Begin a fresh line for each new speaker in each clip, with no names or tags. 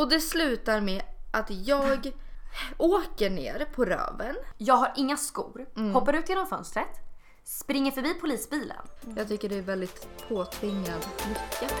Och det slutar med att jag åker ner på röven.
Jag har inga skor, hoppar ut genom fönstret, springer förbi polisbilen.
Jag tycker det är väldigt påtvingad lycka.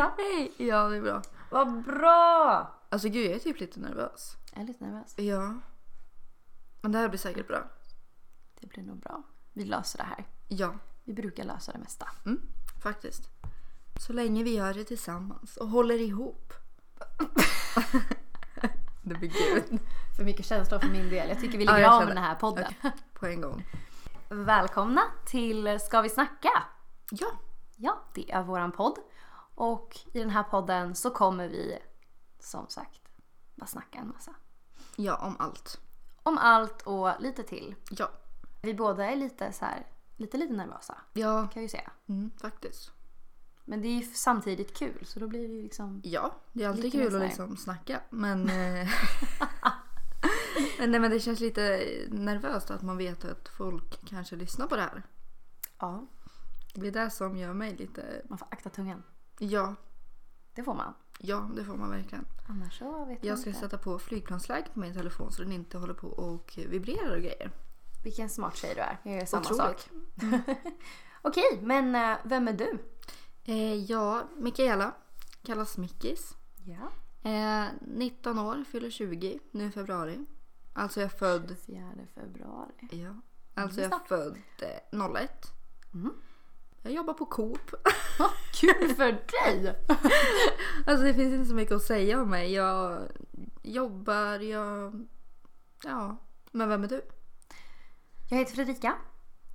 Bra?
Hej! Ja, det är bra.
Vad bra!
Alltså gud, jag är typ lite nervös.
Jag är lite nervös.
Ja. Men det här blir säkert bra.
Det blir nog bra. Vi löser det här.
Ja,
Vi brukar lösa det mesta.
mm, faktiskt. Så länge vi gör det tillsammans och håller ihop. det blir gud.
För mycket känslor för min del. Jag tycker vi
Ja,
lägger
jag
av med den här podden.
På en gång.
Välkomna till Ska vi snacka?
Ja,
Ja, det är våran podd. Och i den här podden så kommer vi som sagt bara snacka en massa.
ja om allt.
Om allt och lite till.
Ja,
Vi båda är lite så här, lite lite nervösa
ja
kan jag ju säga.
mm, faktiskt.
Men det är ju samtidigt kul så då blir det ju liksom...
Ja, det är alltid kul att liksom snacka. Men, eh, men, nej, men det känns lite nervöst att man vet att folk kanske lyssnar på det här.
Ja,
Det blir det som gör mig lite...
man får akta tungan.
Ja,
Det får man.
ja det får man verkligen.
Annars så vet
Jag
man
ska
inte.
sätta på flygplansläge på min telefon så den inte håller på och vibrerar och grejer.
Vilken smart tjej du är. Jag gör samma
Otroligt.
sak. Okej, men eh, vem är du?
Eh, ja, Mikaela kallas Mickis.
Ja.
Eh, 19 år, fyller 20 nu i februari. Alltså jag är född...
4 februari.
Ja. Alltså jag är född eh, 01.
Mm.
Jag jobbar på Coop.
Kul för dig!
Alltså det finns inte så mycket att säga om mig. Jag jobbar, jag... Ja, men vem är du?
Jag heter Fredrika.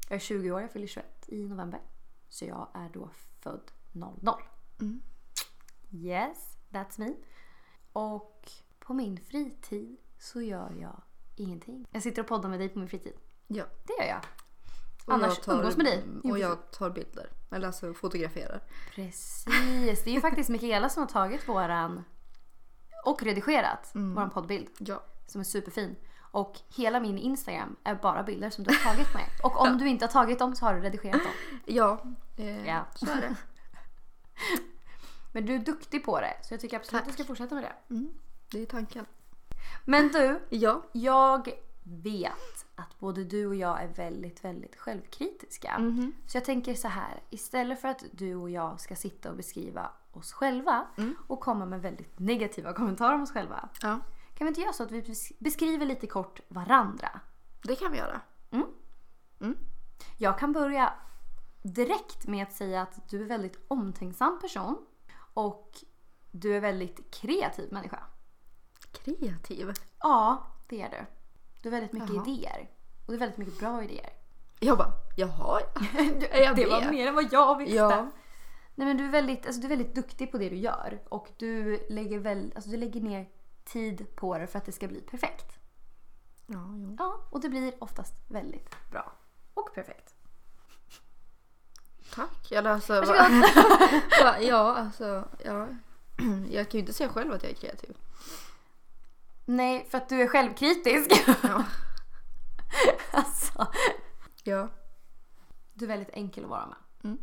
Jag är 20 år, jag fyller 21 i november. Så jag är då född 00.
Mm.
Yes, that's me. Och på min fritid så gör jag ingenting. Jag sitter och poddar med dig på min fritid.
Ja.
Det gör jag. Annars
tar-
umgås med dig.
Och jag tar bilder. Eller alltså fotograferar.
Precis. Det är ju faktiskt Mikaela som har tagit våran och redigerat
Mm.
våran poddbild
Ja.
som är superfin. Och hela min Instagram är bara bilder som du har tagit med. Och om du inte har tagit dem så har du redigerat dem.
Ja, eh,
Ja.
så är det.
Men du är duktig på det så jag tycker absolut att
Tack.
du ska fortsätta med det.
Mm, det är tanken.
Men du,
Ja.
jag vet att både du och jag är väldigt, väldigt självkritiska.
Mhm.
Så jag tänker så här, istället för att du och jag ska sitta och beskriva oss själva
Mm.
och komma med väldigt negativa kommentarer om oss själva.
Ja,
Kan vi inte göra så att vi bes- beskriver lite kort varandra?
det kan vi göra.
Jag kan börja direkt med att säga att du är en väldigt omtänksam person och du är väldigt kreativ människa.
Kreativ.
Ja, det är du. Du har väldigt mycket
Jaha.
idéer. Och du har väldigt mycket bra idéer.
Jag bara, jaha. Är jag
det var
det?
mer än vad jag visste.
Ja.
Nej, men du, är väldigt, alltså, du är väldigt duktig på det du gör. Och du lägger, väl, alltså, du lägger ner tid på det för att det ska bli perfekt.
Ja, jo.
Ja, och det blir oftast väldigt bra. Och perfekt.
Tack. Eller alltså, va, ja, alltså, ja. Jag kan ju inte säga själv att jag är kreativ.
Nej, för att du är självkritisk.
Ja.
alltså.
Ja.
Du är väldigt enkel att vara med.
Mm.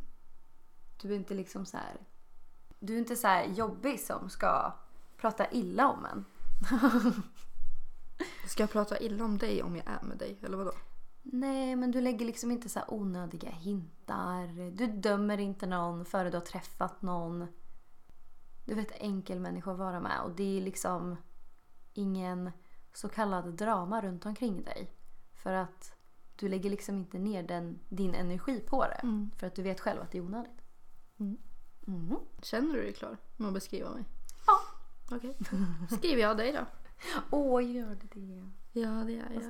Du är inte liksom så här. Du är inte så här jobbig som ska prata illa om en.
Ska jag prata illa om dig om jag är med dig? Eller vadå?
Nej, men du lägger liksom inte så onödiga hintar. Du dömer inte någon före du har träffat någon. Du är väldigt enkel människa att vara med och det är liksom ingen så kallad drama runt omkring dig. För att du lägger liksom inte ner den, din energi på det.
Mm.
För att du vet själv att det är onödigt.
Mm.
Mhm.
Känner du dig klar med att beskriva mig?
Ja.
Okej. Skriver jag dig då?
Åh, gör det det?
Ja, det gör jag.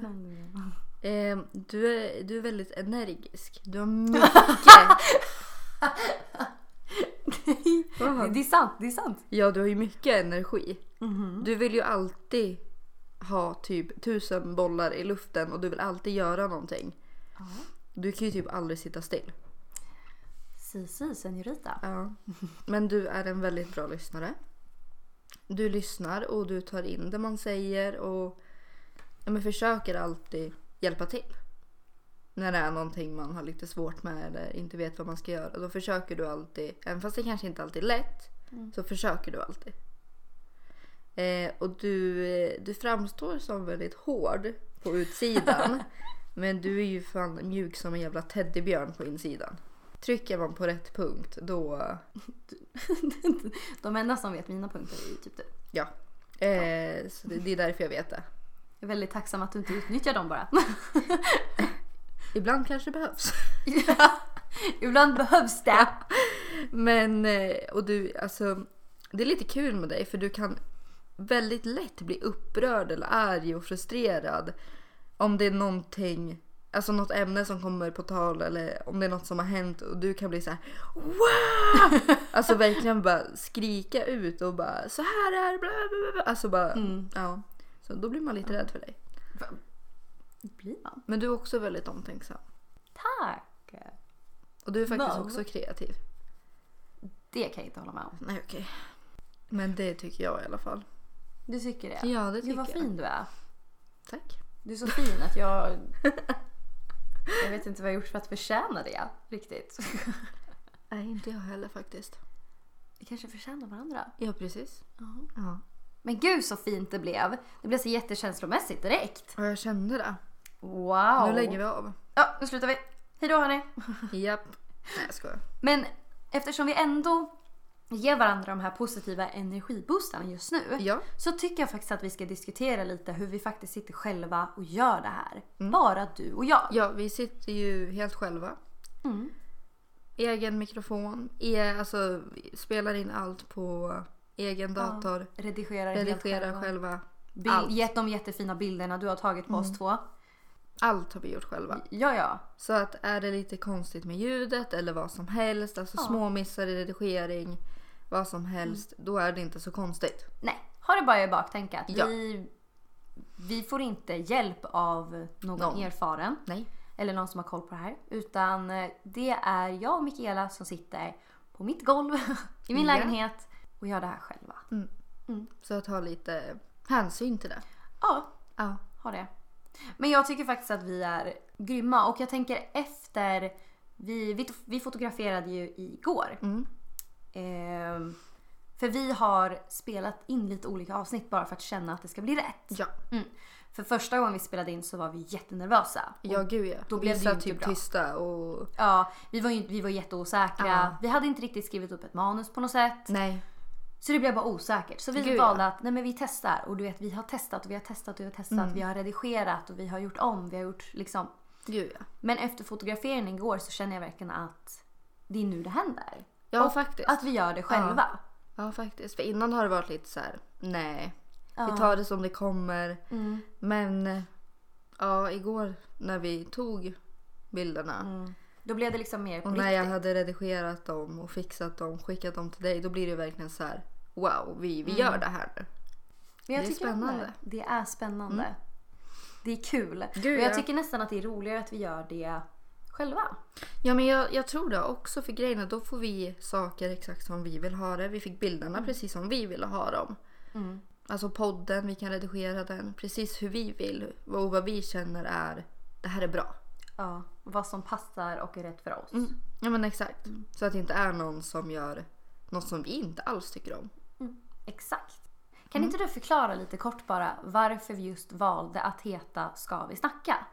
Eh, du, är, du är väldigt energisk. Du har mycket...
Det är sant, det är sant.
Ja, du har ju mycket energi.
Mhm.
Du vill ju alltid ha typ tusen bollar i luften och du vill alltid göra någonting.
Ja.
Du kan ju typ aldrig sitta still.
Si, si, senorita.
Ja. Men du är en väldigt bra lyssnare. Du lyssnar och du tar in det man säger och ja, men försöker alltid hjälpa till. När det är någonting man har lite svårt med eller inte vet vad man ska göra. Då försöker du alltid, även fast det kanske inte alltid är lätt, så försöker du alltid. Eh, och du, eh, du framstår som väldigt hård på utsidan. men du är ju fan mjuk som en jävla teddybjörn på insidan. Trycker man på rätt punkt då,
De enda som vet mina punkter är ju typ du.
ja. Eh, så det, det är därför jag vet det.
Jag är väldigt tacksam att du inte utnyttjar dem bara.
Ibland kanske det behövs.
Ibland behövs det.
Men, eh, och du, alltså, det är lite kul med dig för du kan väldigt lätt bli upprörd eller arg och frustrerad om det är någonting, alltså något ämne som kommer på tal eller om det är något som har hänt och du kan bli så här wow! Alltså verkligen bara skrika ut och bara så här är bla bla bla. Alltså bara, ja. Så då blir man lite rädd för dig.
Blir man?
Men du är också väldigt omtänksam.
Tack.
Och du är faktiskt
Wow.
också kreativ.
Det kan jag inte hålla med om.
Nej okej. Men det tycker jag i alla fall.
Du tycker det?
Ja det
Gud
tycker
vad
jag.
fin du är.
Tack.
Du är så fin att jag... Jag vet inte vad jag gjort för att förtjäna det riktigt.
Nej inte jag heller faktiskt.
Vi kanske förtjänar varandra.
Ja precis. Ja.
Men gud så fint det blev. Det blev så jättekänslomässigt direkt.
Och jag kände det.
Wow.
Nu lägger vi av.
Ja, nu slutar vi. Hejdå hörni.
Japp. Nej jag skojar.
Men eftersom vi ändå ger varandra de här positiva energiboostarna just nu.
Ja.
Så tycker jag faktiskt att vi ska diskutera lite hur vi faktiskt sitter själva och gör det här.
Mm.
Bara du och jag.
Ja vi sitter ju helt själva.
Mm.
Egen mikrofon. E, alltså vi spelar in allt på egen dator.
Redigerar helt
Redigerar
själva.
själva.
Bild,
Allt.
gett de jättefina bilderna du har tagit på oss två.
Allt har vi gjort själva.
Ja, ja.
Så att är det lite konstigt med ljudet eller vad som helst, alltså
Ja.
små missar i redigering, vad som helst, då är det inte så konstigt.
Nej, ha det bara i baktänket.
Ja.
Vi, vi får inte hjälp av någon,
Någon.
erfaren.
Nej.
Eller någon som har koll på det här. Utan eh, det är jag och Mikaela som sitter på mitt golv i min
Ja.
lägenhet och gör det här själva.
Så att ha lite hänsyn till det.
Ja,
Ja.
ha det. Men jag tycker faktiskt att vi är grymma och jag tänker efter vi, vi, vi fotograferade ju igår.
Mm.
Ehm, för vi har spelat in lite olika avsnitt bara för att känna att det ska bli rätt.
Ja.
Mm. För första gången vi spelade in så var vi jättenervösa.
Ja gud ja.
Då
vi
blev ju
satt typ
bra.
tysta och
Ja, vi var, ju, vi var jätteosäkra.
Ja.
Vi hade inte riktigt skrivit upp ett manus på något sätt.
nej.
Så det blev bara osäkert. Så vi
Gud,
valde
ja.
att nej men vi testar. Och du vet vi har testat och vi har testat och vi har testat.
Mm.
Vi har redigerat och vi har gjort om. Vi har gjort liksom.
Gud ja.
Men efter fotograferingen igår så känner jag verkligen att det är nu det händer.
Ja
Och
faktiskt.
Att vi gör det själva.
Ja faktiskt. För innan har det varit lite så här: nej.
Ja.
Vi tar det som det kommer.
Mm.
Men ja, igår när vi tog bilderna
Mm. Då blev det liksom mer på
och när jag
riktigt.
hade redigerat dem och fixat dem, skickat dem till dig, då blir det verkligen så här: wow, vi, vi
Mm.
gör det här nu.
Men jag
det är spännande. Mm.
Det. det är spännande. Det är kul.
Gud,
och jag
ja.
tycker nästan att det är roligare att vi gör det själva.
Ja men jag, jag tror det också för grejen då får vi saker exakt som vi vill ha det. Vi fick bilderna precis som vi ville ha dem.
Mm.
Alltså podden, vi kan redigera den precis hur vi vill och vad vi känner är det här är bra.
Ja, vad som passar och är rätt för oss.
Ja men exakt. Så att det inte är någon som gör något som vi inte alls tycker om.
Exakt. Kan inte du förklara lite kort bara varför vi just valde att heta Ska vi snacka?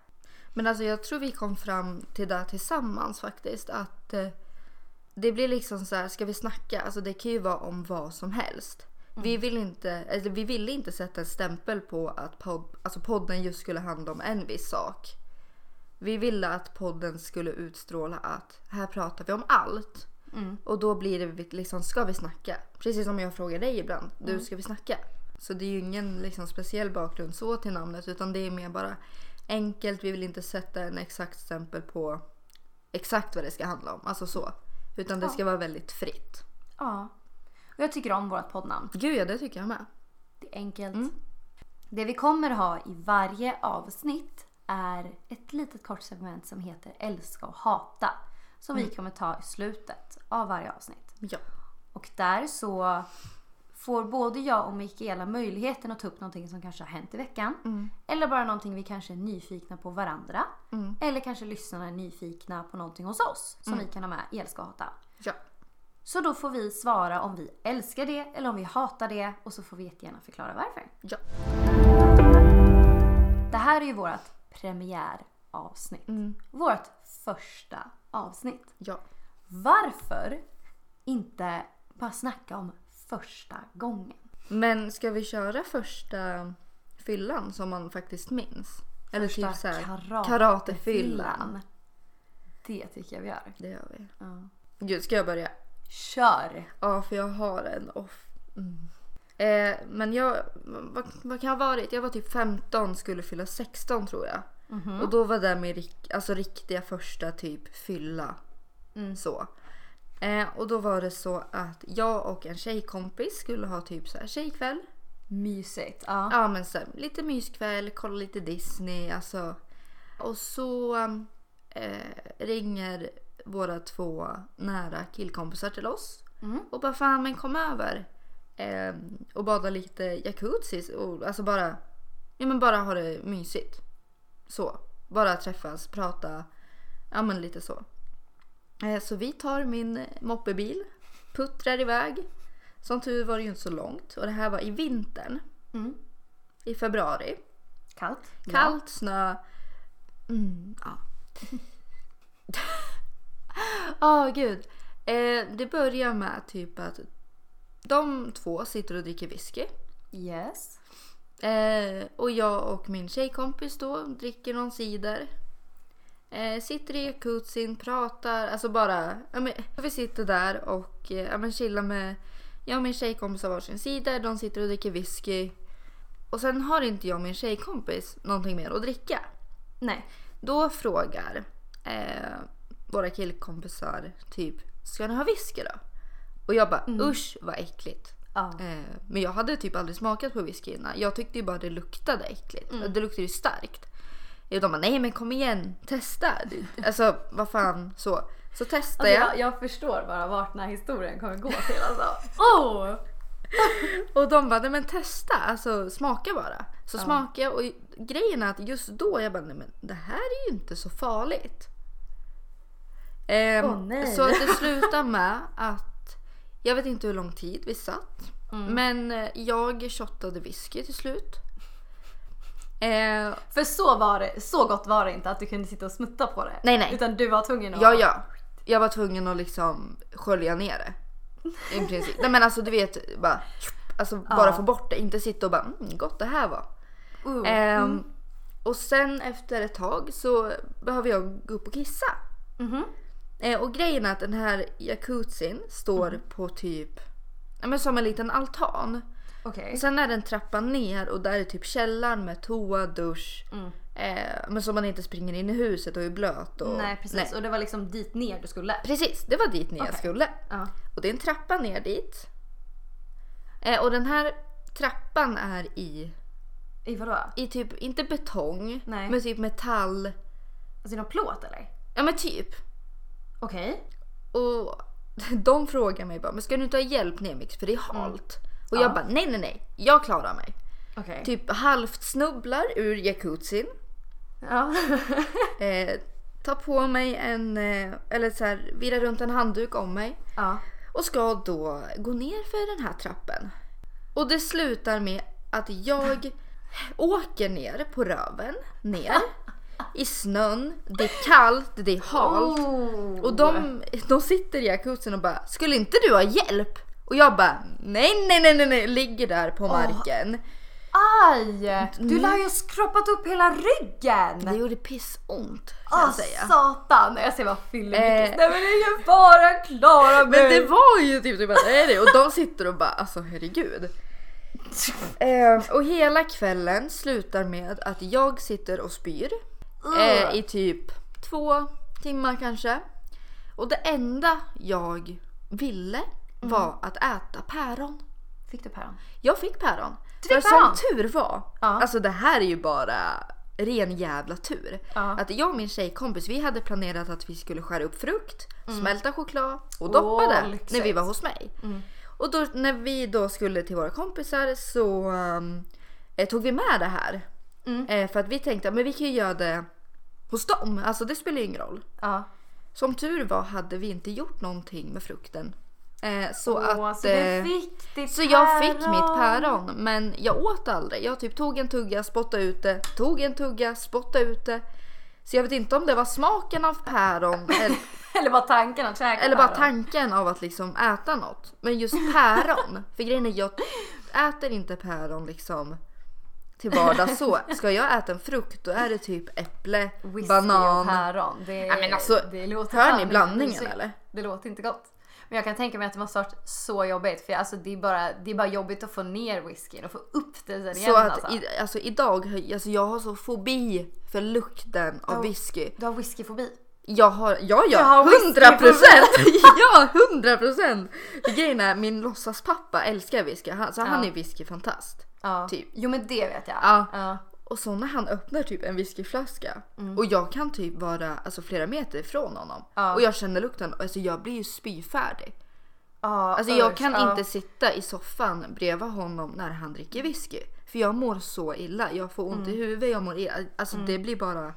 Men alltså jag tror vi kom fram till det tillsammans faktiskt. Att eh, det blir liksom så här, ska vi snacka? Alltså det kan ju vara om vad som helst. Vi, vill inte, alltså vi ville inte sätta en stämpel på att podd, alltså podden just skulle handla om en viss sak. Vi ville att podden skulle utstråla att här pratar vi om allt. Och då blir det liksom, ska vi snacka? Precis som jag frågar dig ibland. Du, ska vi snacka? Så det är ju ingen liksom, speciell bakgrund så till namnet utan det är mer bara enkelt. Vi vill inte sätta en exakt stämpel på exakt vad det ska handla om. Alltså så. Utan det ska vara väldigt fritt.
Ja. Och jag tycker om vårt poddnamn.
Gud ja, det tycker jag med.
Det är enkelt. Det vi kommer ha i varje avsnitt är ett litet kort segment som heter Älska och hata. Som vi kommer ta i slutet av varje avsnitt.
Ja.
Och där så får både jag och Mikaela möjligheten att ta upp någonting som kanske har hänt i veckan.
Mm.
Eller bara någonting vi kanske är nyfikna på varandra.
Mm.
Eller kanske lyssnarna är nyfikna på någonting hos oss som
Mm.
vi kan ha med i Älska och hata.
Ja.
Så då får vi svara om vi älskar det eller om vi hatar det och så får vi jättegärna förklara varför.
Ja.
Det här är ju vårt premiäravsnitt.
Mm.
Vårt första avsnitt.
Ja.
Varför inte bara snacka om första gången?
Men ska vi köra första fyllan som man faktiskt minns? Eller
Första
typ såhär
karatefyllan.
karatefyllan.
Det tycker jag vi gör.
Det gör vi.
Ja.
Gud, ska jag börja?
Kör!
Ja, för jag har en off. Mm. Eh, men jag, vad, vad kan jag ha varit? Jag var typ 15, skulle fylla 16 tror jag.
Mhm.
Och då var det min alltså riktiga första typ fylla.
Mm.
Så. Eh, och då var det så att jag och en tjejkompis skulle ha typ så här tjejkväll.
Mysigt. Ja.
Ja men så lite myskväll, kolla lite Disney alltså. Och så eh, ringer våra två nära killkompisar till oss.
Mm.
Och bara fan men kom över. Eh, och bada lite jacuzzi. Och, alltså bara, ja men bara ha det mysigt. Så. Bara träffas, prata. Ja men lite så. Eh, så vi tar min moppebil. Puttrar iväg. Som tur var det ju inte så långt. Och det här var i vintern.
Mm.
I februari.
Kallt.
Kallt, snö. Mm, ja. Åh gud. Eh, det börjar med typ att de två sitter och dricker whisky.
Ja. Yes.
Eh, och jag och min tjejkompis då dricker någon cider. Eh, sitter i jacuzzin, pratar, alltså bara... Ja, men, vi sitter där och eh, ja, men chillar med... Jag och min tjejkompis har varsin cider, de sitter och dricker whisky. Och sen har inte jag och min tjejkompis någonting mer att dricka.
Nej.
Då frågar eh, våra killkompisar typ, ska ni ha whisky då? Och jag bara, usch vad äckligt.
Ja.
Eh, men jag hade typ aldrig smakat på whisky innan. Jag tyckte ju bara det luktade äckligt. Det luktade ju starkt. De bara, nej men kom igen, testa. Alltså vad fan så. Så testade
Alltså,
jag.
jag, jag förstår bara vart den här historien kommer gå till alltså. Oh!
Och de bara, nej men testa, alltså smaka bara. Så
Ja.
smakade jag och grejen är att just då jag bara, nej men det här är ju inte så farligt.
Åh, nej.
så att det slutade med att, jag vet inte hur lång tid vi satt.
Mm.
Men eh, jag shottade whisky till slut. Eh,
För så, var det, så gott var det inte att du kunde sitta och smutta på det.
Nej, nej.
Utan du var tvungen att...
ja, ja. Jag var tvungen att liksom skölja ner det. I princip. Nej men alltså du vet, bara, alltså, bara
Ja.
få bort det. Inte sitta och bara, mm, gott det här var.
Uh.
Ehm, Och sen efter ett tag så behöver jag gå upp och kissa.
Mhm.
Eh, och grejen är att den här jacuzzin står på typ ja, men som en liten altan. Och sen är det en trappa ner och där är typ källaren med toa, dusch.
Mm.
Eh, men så man inte springer in i huset och är blöt. Och,
Nej precis. Och det var liksom dit ner du skulle.
Precis, det var dit ner jag
Okej.
skulle.
Ja.
Och det är en trappa ner dit. Eh, och den här trappan är i,
I vadå?
i typ, inte betong,
Nej.
men typ metall.
Alltså i någon plåt eller?
Ja men typ.
Okej.
Och de frågar mig bara, men ska du inte ha hjälp Nemix för det är halt? Och
Ja.
jag bara, nej nej nej, jag klarar mig.
Okej.
Typ halvt snubblar ur jacuzzin.
Ja.
Eh, tar på mig en, eh, eller så här, virar runt en handduk om mig.
ja.
Och ska då gå ner för den här trappen. Och det slutar med att jag åker ner på röven, ner. I snön, det är kallt, det är halt.
Oh.
Och de, de sitter i jacuzzin och bara, skulle inte du ha hjälp? Och jag bara, nej nej nej nej, nej. ligger där på marken.
Aj! Du lär ju ha skrapat upp hela ryggen!
Det gjorde pissont kan jag säga.
satan! Jag ser bara fyller
Eh.
Nej men det är ju bara klara!
Men det var ju typ, typ är det. Och de sitter och bara, alltså herregud. Eh, och hela kvällen slutar med att jag sitter och spyr. Eh, I typ två timmar kanske. Och det enda jag ville var att äta päron.
Fick du päron?
Jag fick päron.
Du fick
För
päron?
som tur var,
Ja.
alltså det här är ju bara ren jävla tur.
Ja.
Att jag och min tjejkompis vi hade planerat att vi skulle skära upp frukt, smälta choklad och doppa det
lyxigt.
när vi var hos mig. Och då, när vi då skulle till våra kompisar så um, eh, tog vi med det här. Eh, för att vi tänkte att vi kan ju göra det hos dem. Alltså det spelar ju ingen roll.
Ja.
Som tur var hade vi inte gjort någonting med frukten. Eh, så
Åh,
att...
så
eh, så jag fick mitt päron men jag åt aldrig. Jag typ tog en tugga, spottade ut det, tog en tugga, spottade ut det. Så jag vet inte om det var smaken av päron eller,
Eller bara tanken att käka
eller bara
päron.
tanken av att liksom äta något. Men just päron, för grejen är jag äter inte päron liksom till vardags så. Ska jag äta en frukt då är det typ äpple,
Whisky
banan.
och päron. Det,
Ja, men alltså,
det låter
hör ni blandningen, eller?
Det låter inte gott. Men jag kan tänka mig att det måste varit så jobbigt för alltså det är bara, det är bara jobbigt att få ner whiskyn och få upp det sen igen
Så att
alltså.
i, alltså idag, alltså jag har så fobi för lukten av
Oh.
whisky.
Du har whiskyfobi.
Jag har, ja ja, hundra procent! ja, hundra procent! Grejen är, min låtsaspappa älskar whisky, han, så han
Ja.
är whiskyfantast.
Ja.
Typ.
Jo men det vet jag.
Ja.
Ja.
Och så när han öppnar typ en whiskyflaska
Mm.
och jag kan typ vara alltså, flera meter ifrån honom
Ja.
och jag känner lukten, alltså jag blir ju spyfärdig.
Ja,
Alltså jag kan
ja.
inte sitta i soffan bredvid honom när han dricker whisky. För jag mår så illa, jag får ont i
Mm.
huvudet, jag mår illa. Alltså det blir bara...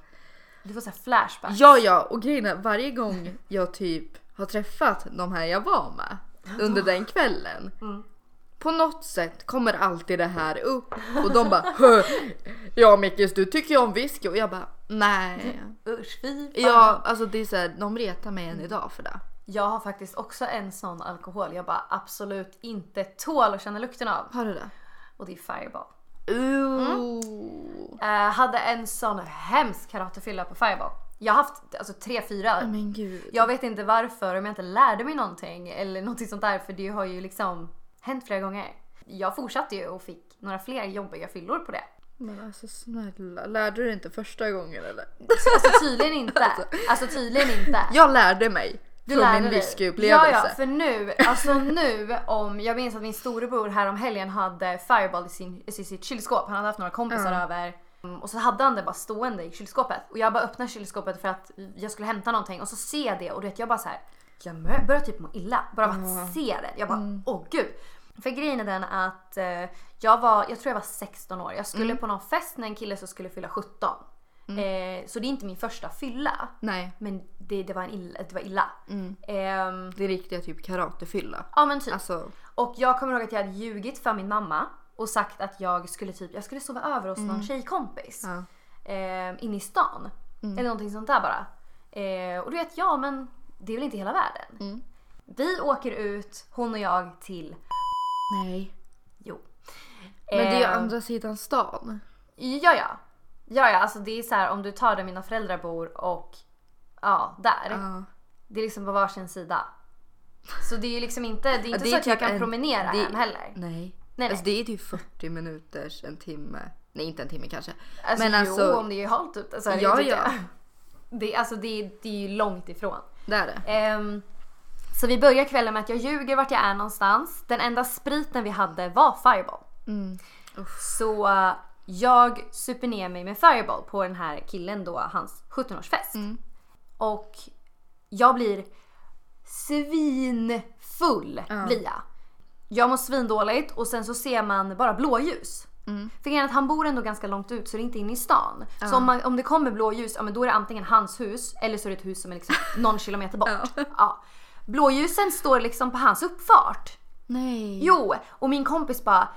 Du får såhär flashback.
Ja ja, och grejen är varje gång jag typ har träffat de här jag var med under den kvällen.
Mm.
På något sätt kommer alltid det här upp och de bara "Hö, Ja Mickis du tycker ju om whisky och jag bara nej.
Usch fy fan.
Ja alltså det är så här, de retar mig än idag för det.
Jag har faktiskt också en sån alkohol jag bara absolut inte tål att känna lukten av.
Har du det?
Och det är Fireball.
Ooh.
Eh, hade en sån hemsk karatefylla på Fireball. Jag har haft alltså tre, fyra.
Men gud.
Jag vet inte varför, om jag inte lärde mig någonting eller någonting sånt där för det har ju liksom hänt flera gånger. Jag fortsatte ju och fick några fler jobbiga fyllor på det.
Men alltså snälla, lärde du dig inte första gången eller?
Alltså tydligen inte. Alltså tydligen inte.
Jag lärde mig
Du
från min whiskyupplevelse.
Ja, ja, för nu, alltså nu om, jag minns att min storebror här om helgen hade Fireball i, sin, i sitt kylskåp. Han hade haft några kompisar över Mm, och så hade han det bara stående i kylskåpet och jag bara öppnar kylskåpet för att jag skulle hämta någonting och så ser jag det och du vet jag bara så här. Jag börjar typ må illa bara av att se det. Jag bara åh gud. För grejen är den att eh, jag var, jag tror jag var 16 år. Jag skulle på någon fest med en kille som skulle fylla 17. Eh, så det är inte min första fylla.
Nej,
Men det, det var en illa. Det var illa. Ehm,
det är riktiga typ karatefylla.
ja men typ.
Alltså,
Och jag kommer ihåg att jag hade ljugit för min mamma och sagt att jag skulle typ, jag skulle sova över hos någon tjejkompis.
ja.
Eh, inne i stan. Eller någonting sånt där bara. Eh, och du vet, ja men det är väl inte hela världen. Vi åker ut, hon och jag, till
Nej.
Jo.
Men det är ju
Eh,
andra sidan stan.
Ja, ja. Ja, ja, alltså det är så här om du tar där mina föräldrar bor och ja, där.
Ja.
Det är liksom på varsin sida. Så det är ju liksom inte, det är inte
det
så att jag
typ
kan
en-
promenera
det-
hem heller.
Nej.
nej.
Alltså det är typ 40 minuters, en timme. Nej inte en timme kanske.
Alltså,
Men
jo,
alltså,
om det är halt ute så är det
Ja,
ju typ
ja.
det. det. Alltså det, det är ju långt ifrån.
Det är det.
Ehm, så vi börjar kvällen med att jag ljuger vart jag är någonstans. Den enda spriten vi hade var Fireball.
Mm.
Så eh, jag super ner mig med Fireball på den här killen då, hans 17-årsfest.
Mm.
Och jag blir svinfull
Ja.
blir jag. Jag mår svindåligt och sen så ser man bara blåljus.
Mm.
För att han bor ändå ganska långt ut så det är inte inne i stan. Så om, man, om det kommer blåljus, ja men då är det antingen hans hus eller så är det ett hus som är liksom någon kilometer bort.
Ja.
Ja. Blåljusen står liksom på hans uppfart.
Nej.
Jo, och min kompis bara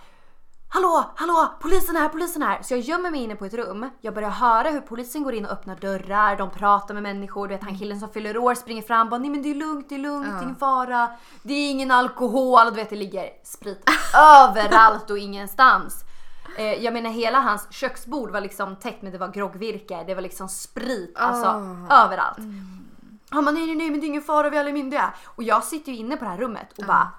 Hallå, hallå, polisen är här, polisen är här. Så jag gömmer mig inne på ett rum. Jag börjar höra hur polisen går in och öppnar dörrar, de pratar med människor. Du vet han killen som fyller år springer fram bara nej men det är lugnt, det är lugnt, det är ingen fara. Det är ingen alkohol. Och du vet det ligger sprit överallt och ingenstans. Eh, jag menar hela hans köksbord var liksom täckt med det var groggvirke, det var liksom sprit, alltså överallt. Han bara nej nej nej men det är ingen fara, vi är alla myndiga. Och jag sitter ju inne på det här rummet och bara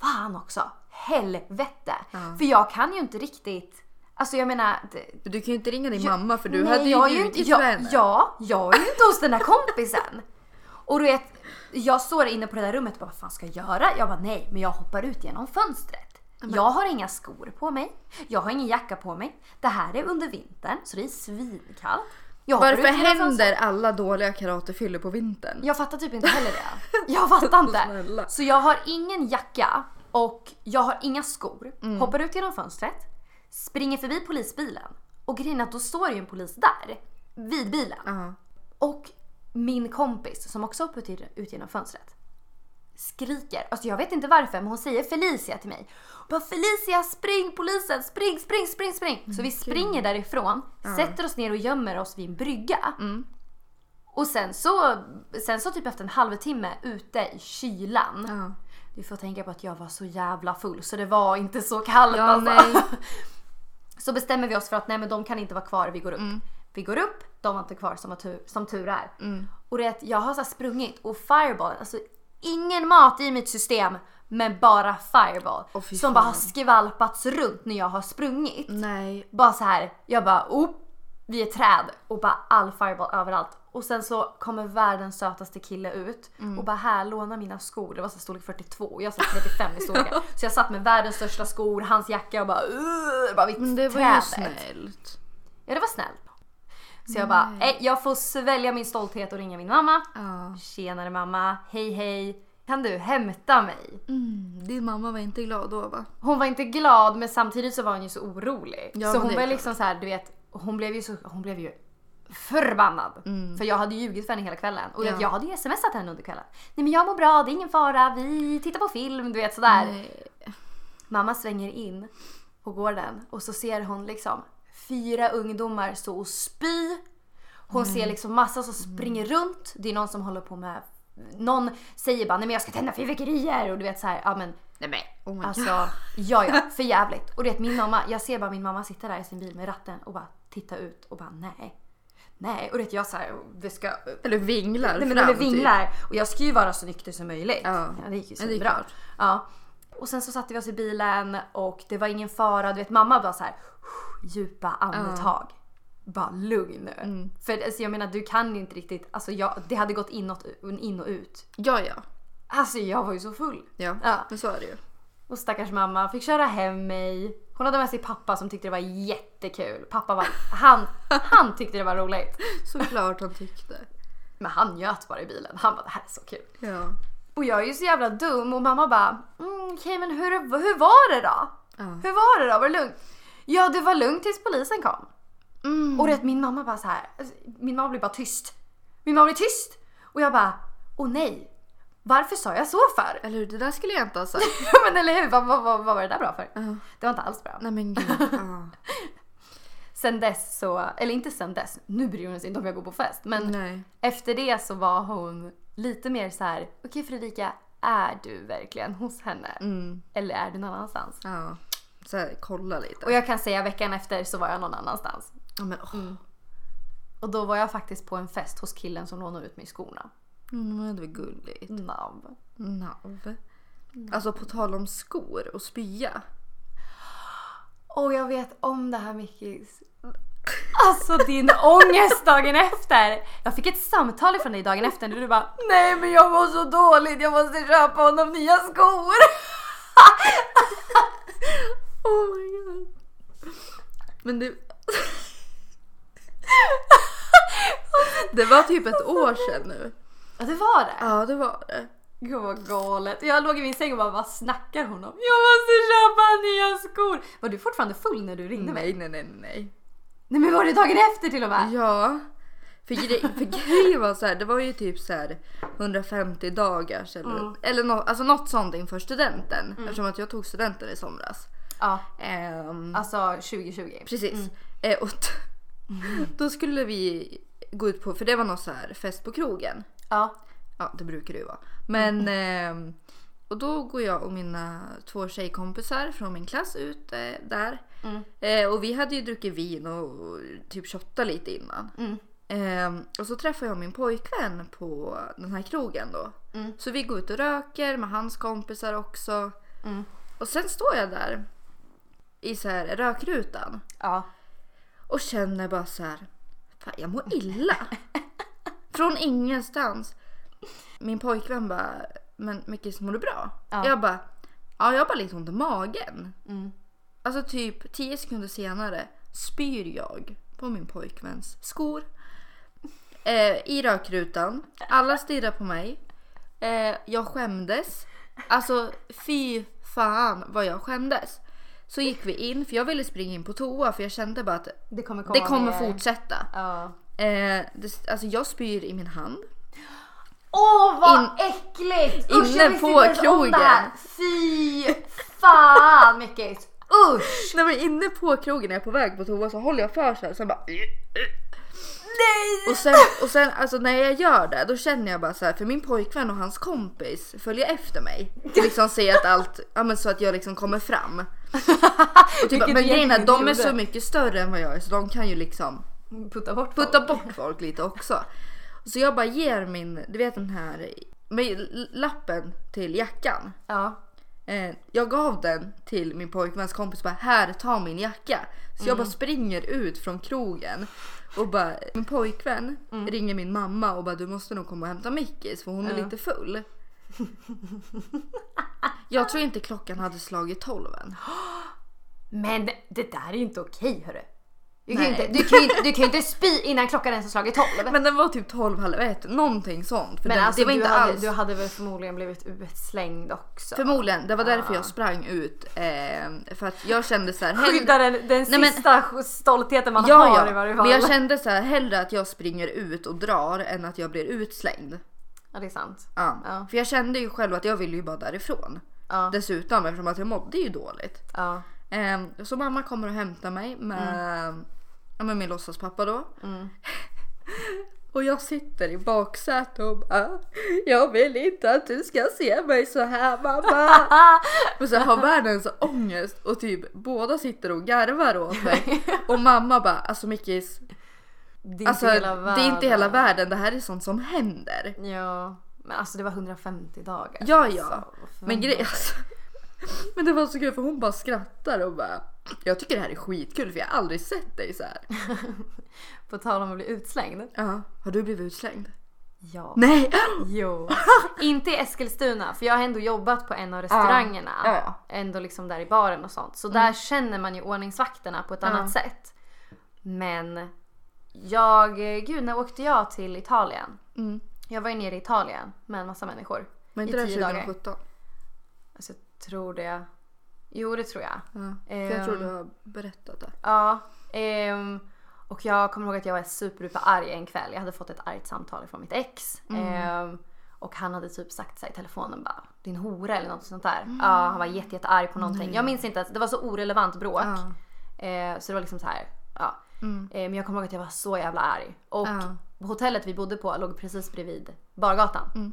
fan också, helvete. För jag kan ju inte riktigt, alltså jag menar. Det,
Du kan ju inte ringa din mamma för du
nej,
hade ju
jag jag,
henne.
Ja, jag är ju inte hos den här kompisen. Och du vet, jag står inne på det där rummet och bara vad fan ska jag göra? Jag bara nej, men jag hoppar ut genom fönstret. Jag har inga skor på mig. Jag har ingen jacka på mig. Det här är under vintern så det är svinkallt. Jag
Varför händer alla dåliga karatefyllor på vintern?
Jag fattar typ inte heller det. Jag fattar inte. Så jag har ingen jacka och jag har inga skor.
Mm.
Hoppar ut genom fönstret, springer förbi polisbilen och grejen är att då står ju en polis där vid bilen.
Ja.
Och min kompis som också hoppar ut genom fönstret skriker. Alltså jag vet inte varför men hon säger Felicia till mig. Bara Felicia spring polisen, spring, spring, spring, spring. Så vi springer därifrån, sätter oss ner och gömmer oss vid en brygga. Och sen så, sen så typ efter en halvtimme ute i kylan. Du får tänka på att jag var så jävla full så det var inte så kallt
Ja,
alltså.
nej.
Så bestämmer vi oss för att nej men de kan inte vara kvar, vi går upp.
Mm.
Vi går upp, de var inte kvar som, var tur, som tur är. Och det är att jag har så sprungit och fireball, alltså ingen mat i mitt system men bara fireball.
Fy
som bara har skvalpats runt när jag har sprungit.
Nej.
Bara så här, jag bara oh, vi är träd och bara all fireball överallt. Och sen så kommer världens sötaste kille ut
Mm.
och bara här låna mina skor. Det var så storlek 42 och jag satt 35 i storlek. så jag satt med världens största skor, hans jacka och bara, uh, bara vid
Men det var ju
trädet.
snällt.
Ja det var snällt. Så jag bara, eh, jag får svälja min stolthet och ringa min mamma.
Ja.
Tjenare mamma, hej hej. Kan du hämta mig?
Mm, din mamma var inte glad då va?
Hon var inte glad men samtidigt så var hon ju så orolig.
Ja,
så hon var liksom så här, du vet, hon blev ju så, hon blev ju förbannad. För jag hade ljugit för henne hela kvällen. Och
Mm. Ja.
jag hade ju smsat henne under kvällen. Nej men jag mår bra, det är ingen fara, vi tittar på film, du vet sådär.
Nej.
Mamma svänger in på gården och så ser hon liksom fyra ungdomar stå och spy. Hon ser liksom massa som springer runt. Det är någon som håller på med... Någon säger bara nej men jag ska tända fyrverkerier och du vet så här, ja men nej men
Oh
alltså ja ja för jävligt. Och du vet min mamma, jag ser bara min mamma sitta där i sin bil med ratten och bara titta ut och bara nej. Nej och du vet jag så här, vi ska
Eller vinglar
Nej men
fram, typ.
vinglar. Och jag ska ju vara så nykter som möjligt.
Ja.
det gick ju
Ja,
så bra. Ja. Och sen så satte vi oss i bilen och det var ingen fara. Du vet mamma bara så här djupa andetag. Bara lugn nu.
Mm.
För alltså, jag menar du kan inte riktigt, alltså jag, det hade gått inåt, in och ut.
Ja ja.
Alltså jag var ju så full.
Ja,
Ja.
men så är det ju.
Och stackars mamma fick köra hem mig. Hon hade med sig pappa som tyckte det var jättekul. Pappa var, han, han tyckte det var roligt.
Såklart han tyckte.
Men han njöt bara i bilen. Han bara det här är så kul.
Ja.
Och jag är ju så jävla dum och mamma bara mm, okej men hur, hur var det då?
Ja.
Hur var det då? Var det lugnt? Ja det var lugnt tills polisen kom.
Mm.
Och det min mamma bara så här. alltså, min mamma blir bara tyst. Min mamma blir tyst. Och jag bara åh nej. Varför sa jag så för?
Eller hur, det där skulle jag inte ha sagt.
Ja men eller hur, vad, vad, vad, vad var det där bra för?
Ja.
Det var inte alls bra.
Nej men gud. Ja.
Sen dess så, eller inte sen dess, nu bryr hon sig inte om jag går på fest. Men
Nej.
efter det så var hon lite mer så här: okej Fredrika, är du verkligen hos henne?
Mm.
Eller är du någon annanstans?
Ja. Så här, kolla lite.
Och jag kan säga veckan efter så var jag någon annanstans.
Ja, men, åh.
Och då var jag faktiskt på en fest hos killen som lånade ut mig skorna.
Mm, det var gulligt.
Nav.
Nav. Alltså på tal om skor och spya.
Och jag vet om det här Mickis. Alltså din ångest dagen efter. Jag fick ett samtal från dig dagen efter när du bara Nej men jag var så dåligt, jag måste köpa honom nya skor.
Oh my god. Men det... det var typ ett år sedan nu.
Ja det var det.
Ja det var det.
Gud vad galet. Jag låg i min säng och bara vad snackar hon om? Jag måste köpa nya skor. Var du fortfarande full när du ringde mig?
Nej nej nej nej.
Nej men var det dagen efter till och med?
Ja. För, grej, för grejen var så här, det var ju typ så här 150 dagars eller,
Mm.
eller nå, alltså något sånt inför studenten. Eftersom att jag tog studenten i somras.
Ja,
Ehm,
alltså 2020.
Precis. Eh, och då skulle vi gå ut på, för det var någon så här fest på krogen.
Ja.
Ja, det brukar det ju vara. Men ehm, och då går jag och mina två tjejkompisar från min klass ut eh, där.
Mm.
Eh, och vi hade ju druckit vin och typ shottat lite innan.
Mm.
Ehm, och så träffar jag min pojkvän på den här krogen då.
Mm.
Så vi går ut och röker med hans kompisar också.
Mm.
Och sen står jag där i så här rökrutan
Ja.
och känner bara så här, fan jag mår illa. Från ingenstans. Min pojkvän bara, men Mickis mår du bra?
Ja.
Jag bara, Ja, jag har bara lite ont i magen.
Mm.
Alltså typ 10 sekunder senare spyr jag på min pojkväns skor. Eh, I rökrutan. Alla stirrar på mig. Eh, jag skämdes. Alltså fy fan vad jag skämdes. Så gick vi in för jag ville springa in på toa för jag kände bara att
Det kommer komma
det kommer
mer.
fortsätta.
Ja.
Eh, det, alltså jag spyr i min hand.
Åh vad
In-
äckligt!
inne
Usch,
på krogen.
Fy fan mycket. Usch!
Jag är inne på krogen när jag är på väg på toa så håller jag för så här. Sen bara,
Nej!
och sen, och sen alltså när jag gör det då känner jag bara så här för min pojkvän och hans kompis följer efter mig. Och liksom ser att allt, ja men så att jag liksom kommer fram. Och typ,
Vilket
men grejen är att de är så mycket större än vad jag är så de kan ju liksom
Putta bort
putta bort folk lite också. Så jag bara ger min, du vet den här med lappen till jackan.
Ja.
Eh, jag gav den till min pojkväns kompis bara här ta min jacka. Så jag bara springer ut från krogen och bara min pojkvän ringer min mamma och bara du måste nog komma och hämta Mickis för hon är
Ja.
lite full. jag tror inte klockan hade slagit tolv än.
Men det, det där är ju inte okej hörru. Du kan, ju inte, du, kan ju du kan ju inte spy innan klockan ens har slagit tolv.
Men den var typ tolv, halv ett, någonting sånt. För
Men
den,
alltså
det var
du,
inte
hade,
alls.
du hade väl förmodligen blivit utslängd också.
Förmodligen, det var därför jag sprang ut. Eh, för att jag kände så här.
Skydda den, den
Nej, men-
sista stoltheten man
Ja,
har i varje fall.
Men jag kände så här hellre att jag springer ut och drar än att jag blir utslängd.
Ja det är sant.
Ja.
Ja.
För jag kände ju själv att jag ville ju bara därifrån.
Ja.
Dessutom eftersom att jag mådde ju dåligt.
Ja.
Ehm, så mamma kommer och hämtar mig med, ja, med min låtsaspappa då.
Mm.
och jag sitter i baksätet och bara Jag vill inte att du ska se mig så här mamma. och så har världens ångest och typ båda sitter och garvar åt mig. och mamma bara alltså Mickis
Det är
Alltså
inte hela
det är inte hela
världen.
det här är sånt som händer.
Ja. Men alltså det var 150 dagar.
Ja
Alltså,
ja.
vad
Men grej,
förväntar
alltså, Men det var så kul för hon bara skrattar och bara Jag tycker det här är skitkul för jag har aldrig sett dig så här.
På tal om att bli utslängd.
Ja, har du blivit utslängd?
Ja.
Nej!
Jo. inte i Eskilstuna för jag har ändå jobbat på en av restaurangerna.
Ja, ja.
Ändå liksom där i baren och sånt. Så där känner man ju ordningsvakterna på ett
Ja.
annat sätt. Men jag, gud när åkte jag till Italien?
Mm.
Jag var ju nere i Italien med en massa människor.
Men
I
inte det
tio dagar.
2017?
Alltså tror det. Jo det tror jag.
Ja, för jag tror
Ehm.
du har berättat det.
Ja. ehm, och jag kommer ihåg att jag var superduper arg en kväll. Jag hade fått ett argt samtal från mitt ex. Ehm, och han hade typ sagt så i telefonen bara din hora eller något sånt där. Ja, han var jätte, jätte arg på någonting. Jag minns inte, ens, det var så orelevant bråk.
Ja.
Så det var liksom så här. Ja.
Mm.
Men jag kommer ihåg att jag var så jävla arg. Och hotellet vi bodde på låg precis bredvid bargatan.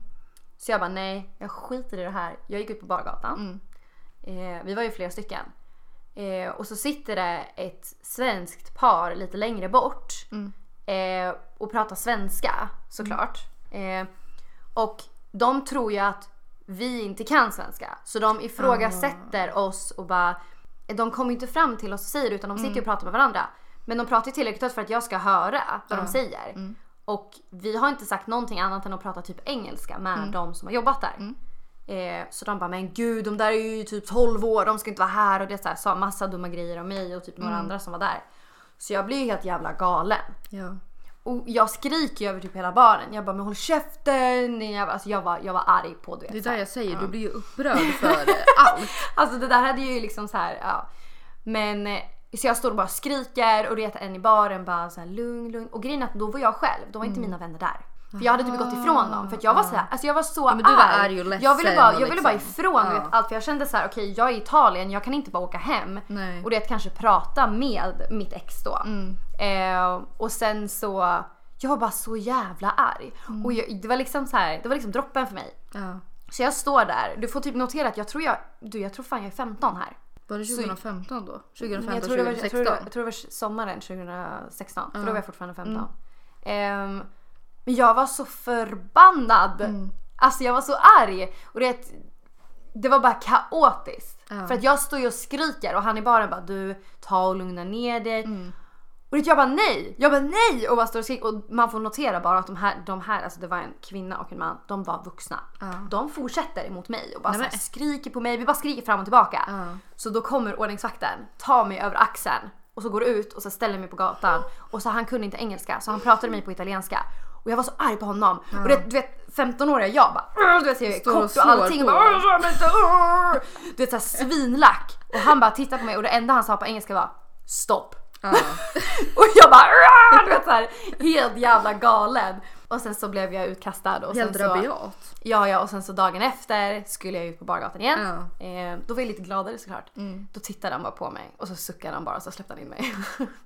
Mm.
Så jag bara nej, jag skiter i det här. Jag gick ut på bargatan.
Mm.
Eh, vi var ju flera stycken. Eh, och så sitter det ett svenskt par lite längre bort.
Mm.
Eh, och pratar svenska såklart. Eh, och de tror ju att vi inte kan svenska. Så de ifrågasätter oss och bara... De kommer inte fram till oss och säger utan de sitter och pratar med varandra. Men de pratar ju tillräckligt högt för att jag ska höra vad de säger. Och vi har inte sagt någonting annat än att prata typ engelska med de som har jobbat där. Eh, så de bara men gud de där är ju typ 12 år, de ska inte vara här och det så här, sa massa dumma grejer om mig och typ några andra som var där. Så jag blir ju helt jävla galen.
Ja.
Och jag skriker ju över typ hela baren. Jag bara men håll käften! jävla-" Alltså jag var, jag var arg på det.
Det är där jag säger, du blir ju upprörd för allt.
Alltså det där hade ju liksom så här, ja. Men eh, så jag står och bara skriker och det är en i baren bara så här lugn, lugn. Och grejen är att då var jag själv, då var inte mina vänner där. För jag hade typ gått ifrån dem för att jag var så här, alltså jag var så
men du var
arg.
och ledsen
jag ville bara, jag ville bara
liksom-
ifrån du
Ja.
vet, allt för jag kände så här: okej jag är i Italien, jag kan inte bara åka hem
Nej.
och det kanske prata med mitt ex då.
Mm.
Eh, och sen så, jag var bara så jävla arg.
Mm.
Och jag, det var liksom så här, det var liksom droppen för mig.
Ja.
Så jag står där, du får typ notera att jag tror jag, du jag tror fan jag är 15 här.
Var det
Så-
2015 då?
Men
2015,
jag, tror det var, jag,
2016?
tror jag tror det var sommaren 2016, för då var jag fortfarande 15. Ehm, men jag var så förbannad. Alltså jag var så arg. Och det, det var bara kaotiskt.
Ja.
För att jag står ju och skriker och han i baren bara du ta och lugna ner dig. Och jag bara nej, jag bara nej och bara står och skriker. Och man får notera bara att de här, de här, alltså det var en kvinna och en man, de var vuxna.
Ja.
De fortsätter emot mig och bara
Nej, men-
skriker på mig, vi bara skriker fram och tillbaka.
Ja.
Så då kommer ordningsvakten, tar mig över axeln och så går ut och så ställer mig på gatan. Och så han kunde inte engelska så han pratade med mig på italienska. Och jag var så arg på honom. Och det, du vet 15-åriga jag bara du vet jag är
Står och
kort och allting. Och bara, du vet såhär svinlack. Och han bara tittar på mig och det enda han sa på engelska var stopp.
Ja.
Och jag bara vet såhär helt jävla galen. Och sen så blev jag utkastad. Och
Helt
sen så,
rabiat.
Ja, ja och sen så dagen efter skulle jag ut på bargatan igen.
Ja.
Eh, då var jag lite gladare såklart.
Mm.
Då tittade han bara på mig och så suckade han bara och så släppte han in mig.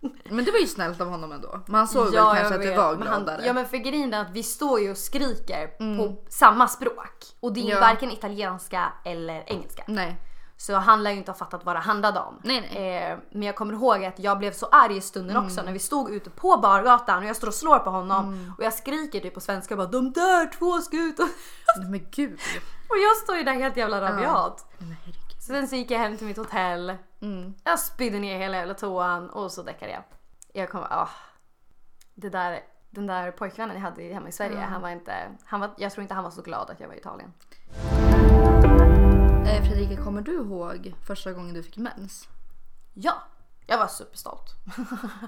Men det var ju snällt av honom ändå. Man såg väl
jag
kanske att du
vet.
var
han-
gladare.
Ja men för grejen är att vi står ju och skriker på samma språk. Och det är ju
Ja.
varken italienska eller engelska.
Nej.
Så han lär ju inte ha fattat vad det handlade om.
Nej, nej.
Eh, men jag kommer ihåg att jag blev så arg i stunden
Mm.
också när vi stod ute på bargatan och jag står och slår på honom och jag skriker typ på svenska bara de där två ska ut
Men gud.
och jag står ju där helt jävla rabiat.
Herregud.
Sen så gick jag hem till mitt hotell.
Mm.
Jag spydde ner hela jävla toan och så däckade jag. Jag kom, ah. Det där, den där pojkvännen jag hade hemma i Sverige, han var inte, han var, jag tror inte han var så glad att jag var i Italien.
Eh, Fredrika, kommer du ihåg första gången du fick mens?
Ja, jag var superstolt.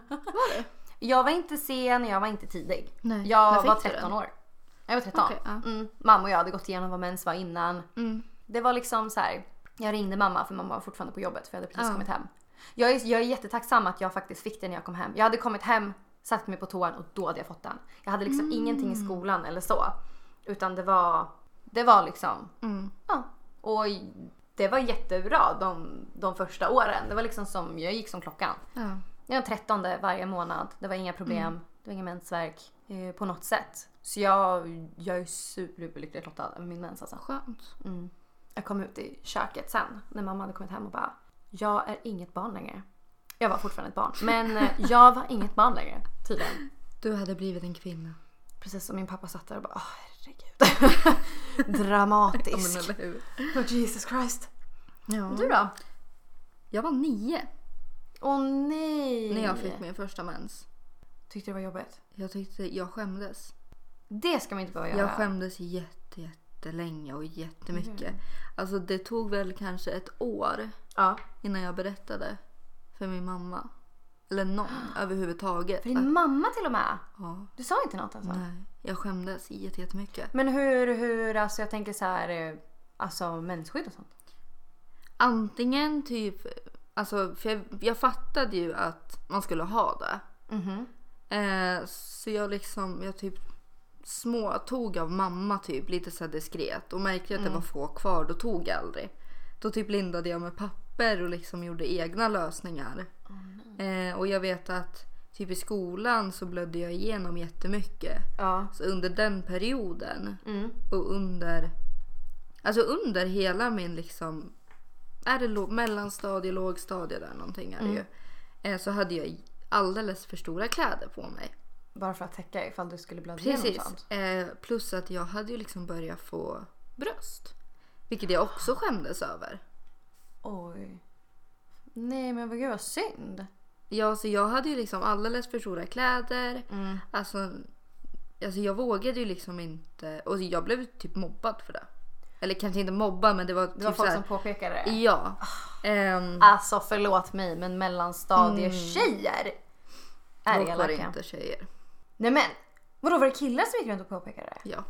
Var det?
Jag var inte sen, jag var inte tidig.
Nej.
Jag var
du
13
den?
år. Jag var 13.
Okej, ja.
mm. Mamma och jag hade gått igenom vad mens var innan.
Mm.
Det var liksom så här. Jag ringde mamma för mamma var fortfarande på jobbet för jag hade precis
Ja.
kommit hem. Jag är, jag är jättetacksam att jag faktiskt fick den när jag kom hem. Jag hade kommit hem, satt mig på toan och då hade jag fått den. Jag hade liksom ingenting i skolan eller så. Utan det var, det var liksom,
Mm.
ja. Och det var jättebra de, de första åren. Det var liksom som, jag gick som klockan.
Ja.
Jag var 13 varje månad. Det var inga problem. Det var ingen mensvärk eh, på något sätt. Så jag, jag är superlyckligt lottad över min mens alltså.
Skönt.
Mm. Jag kom ut i köket sen när mamma hade kommit hem och bara Jag är inget barn längre. Jag var fortfarande ett barn. Men eh, jag var inget barn längre tydligen.
Du hade blivit en kvinna.
Precis som min pappa satt där och bara Åh herregud.
Ja, men
Dramatisk.
hur?
Oh, Jesus Christ.
Ja.
Du då?
Jag var nio
Åh nej.
när jag fick min första mens.
Tyckte det var jobbigt.
Jag tyckte jag skämdes.
Det ska man inte behöva göra.
Jag skämdes jätte, jättelänge och jättemycket. Alltså det tog väl kanske ett år
Ja.
innan jag berättade för min mamma. Eller någon överhuvudtaget.
För din mamma till och med.
Ja,
Du sa inte något alltså?
nej. Jag skämdes jätte- jättemycket.
Men hur, hur, alltså jag tänker så här, eh, alltså mensskydd och sånt.
Antingen typ, alltså för jag, jag fattade ju att man skulle ha det.
Mhm.
Eh, så jag liksom, jag typ små tog av mamma typ lite så diskret och märkte att det var få kvar då tog jag aldrig. Då typ lindade jag med papper och liksom gjorde egna lösningar. eh, och jag vet att typ i skolan så blödde jag igenom jättemycket.
Ja.
Så under den perioden
Mm.
och under Alltså under hela min liksom Är det lå- mellanstadie, lågstadie där någonting är det ju. Eh, så hade jag alldeles för stora kläder på mig.
Bara för att täcka ifall du skulle blöda igenom
Precis.
sånt.
Eh, plus att jag hade ju liksom börjat få bröst. Vilket jag också skämdes över.
Oj. Nej men vad gud vad synd.
Ja, så jag hade ju liksom alldeles för stora kläder.
Mm.
Alltså, alltså jag vågade ju liksom inte. Och jag blev typ mobbad för det. Eller kanske inte mobbad men det var typ
Det var
så
folk som påpekade det.
Ja. Ehm,
Alltså förlåt mig men mellanstadietjejer är
dock var det
elaka.
inte tjejer.
Nej men vadå var det killar som gick runt och påpekade det?
Ja.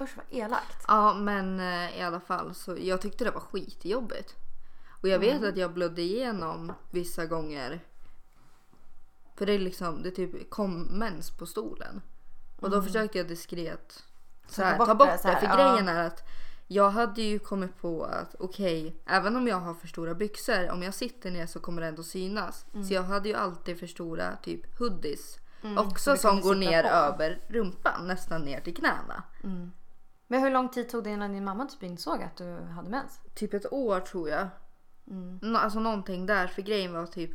Usch vad elakt.
Ja men eh, i alla fall så jag tyckte det var skitjobbigt. Och jag vet att jag blödde igenom vissa gånger. För det är liksom, det typ kom mens på stolen. Och då försökte jag diskret så här, ta bort
det,
för
ja.
grejen är att jag hade ju kommit på att okej, även om jag har för stora byxor, om jag sitter ner så kommer det ändå synas. Så jag hade ju alltid för stora typ hoodies.
så
också som går ner
på.
över rumpan, nästan ner till knäna.
Men hur lång tid tog det innan din mamma typ insåg att du hade mens?
typ ett år tror jag.
Mm.
Nå- Alltså någonting där. För grejen var typ.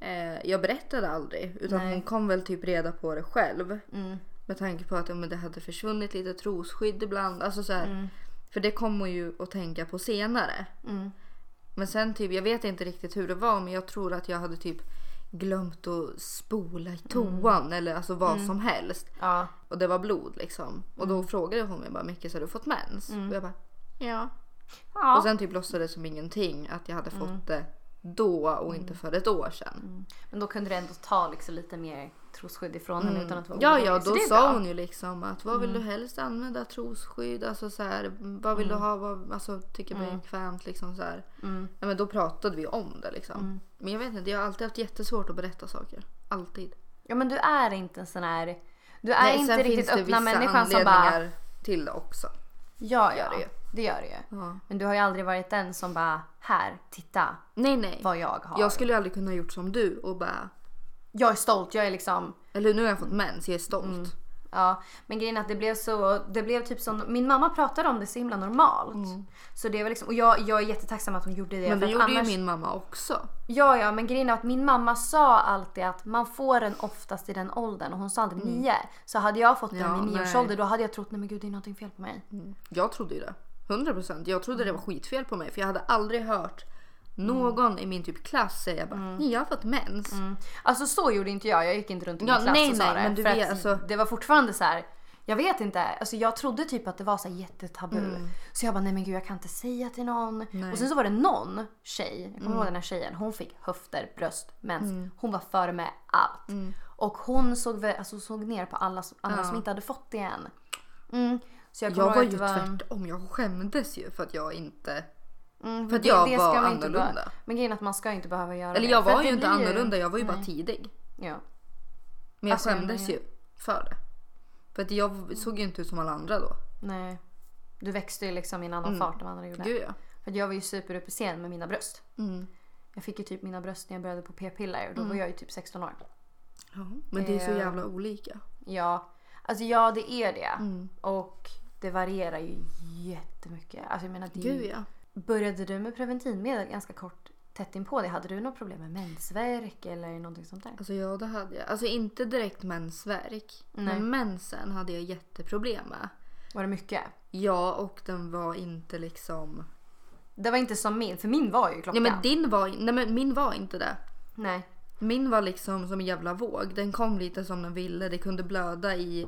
Eh, jag berättade aldrig. Utan
Nej.
hon kom väl typ reda på det själv.
Mm.
Med tanke på att ja, men det hade försvunnit lite trosskydd ibland. Alltså så här,
Mm.
För det kom hon ju att tänka på senare.
Mm.
Men sen typ, jag vet inte riktigt hur det var men jag tror att jag hade typ glömt att spola i toan eller alltså vad som helst.
Ja.
Och det var blod liksom. Och då frågade hon mig bara Micke så har du fått mens? Och jag bara ja.
ja.
Och sen typ låtsades som ingenting att jag hade fått det då och inte för ett år sedan.
Men då kunde du ändå ta liksom lite mer trosskydd ifrån henne utan att vara
Ja, ja, då sa hon ju liksom att vad vill du helst använda trosskydd? Alltså så här, vad vill du ha? Vad, alltså tycker bekvämt liksom så här. Ja, men då pratade vi om det liksom. Men jag vet inte, jag har alltid haft jättesvårt att berätta saker. Alltid.
Ja men du är inte en sån här... Du är
Nej,
inte riktigt öppna människan som bara...
till det också.
Ja,
gör det ju.
Det gör det ju.
Ja.
Men du har ju aldrig varit den som bara, här, titta
Nej, nej.
vad jag har.
Jag skulle aldrig kunna gjort som du och bara,
Jag är stolt, jag är liksom...
eller nu har jag fått mens, jag är stolt.
Mm. Ja, men grejen är att det blev så, det blev typ som, min mamma pratade om det så himla normalt. Så det var liksom, och jag, jag är jättetacksam att hon gjorde det.
Mm. Men det gjorde
annars,
ju min mamma också.
Ja, ja, men grejen är att min mamma sa alltid att man får den oftast i den åldern och hon sa aldrig nio. Så hade jag fått den
Mm. Ja,
vid nio års
nej.
ålder då hade jag trott nej men gud det är någonting fel på mig.
Jag trodde ju det. 100%. Jag trodde det
Mm.
var skitfel på mig för jag hade aldrig hört någon i min typ klass säga bara
Mm.
"Nej, jag har fått mens.
Alltså så gjorde inte jag, jag gick inte runt i min
Ja,
klass
nej,
och sa
nej,
det.
men du vet, alltså-
Det var fortfarande så här. Jag vet inte, alltså jag trodde typ att det var så jättetabu.
Mm.
Så jag bara nej men gud jag kan inte säga till någon. Och sen så var det någon tjej, jag kommer
Mm.
ihåg den här tjejen, hon fick höfter, bröst, mens. Hon var före med allt.
Mm.
Och hon såg, alltså, såg ner på alla andra som inte hade fått det än. Mm. Så jag,
Jag var ju
var...
tvärtom. Jag skämdes ju för att jag inte...
Mm,
för att
det-
jag
det
var
man inte
annorlunda.
behöva- Men grejen är att man ska inte behöva göra
Eller
det.
jag
För
var ju
det
inte
blir
annorlunda, jag var ju bara
Nej.
tidig.
Ja.
Men jag
Alltså,
skämdes ju för det. För att jag såg ju inte ut som alla andra då.
Nej. Du växte ju liksom i en annan fart än vad andra gjorde.
Mm. Gud ja.
För att jag var ju super sen med mina bröst.
Mm.
Jag fick ju typ mina bröst när jag började på p-piller och då var jag ju typ 16 år.
ja. Men det är så
Eh.
jävla olika.
Ja, alltså ja det är det.
Mm.
Och det varierar ju jättemycket. Alltså jag menar det
Gud ja.
Började du med preventivmedel ganska kort tätt in på det? Hade du något problem med mensvärk eller någonting sånt där?
Alltså ja, det hade jag. Alltså inte direkt mensvärk.
Nej.
Men mensen hade jag jätteproblem med.
Var det mycket?
Ja, och den var inte liksom...
Det var inte som min, för min var ju
Nej
klockan.
men din var, nej men min var inte det.
Nej.
Min var liksom som en jävla våg. Den kom lite som den ville. Det kunde blöda i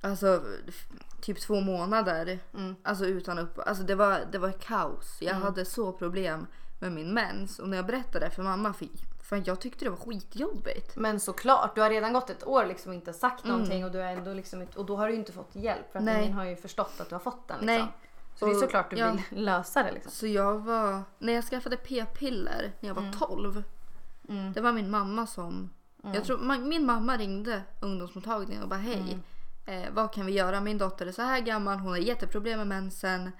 alltså typ två månader. Alltså utan upp. Alltså det var, det var kaos. Jag hade så problem med min mens. Och när jag berättade det för mamma, för, för jag tyckte det var skitjobbigt.
Men såklart, du har redan gått ett år liksom inte sagt någonting och, du är ändå liksom, och då har du inte fått hjälp för att
Nej.
ingen har ju förstått att du har fått den. Liksom.
Nej.
Så det är
Och-
såklart du
ja.
vill lösa det. Liksom.
Så jag var, när jag skaffade p-piller när jag var 12. Det var min mamma som, jag tror ma- min mamma ringde ungdomsmottagningen och bara hej. Eh, vad kan vi göra? Min dotter är så här gammal, hon har jätteproblem med mensen.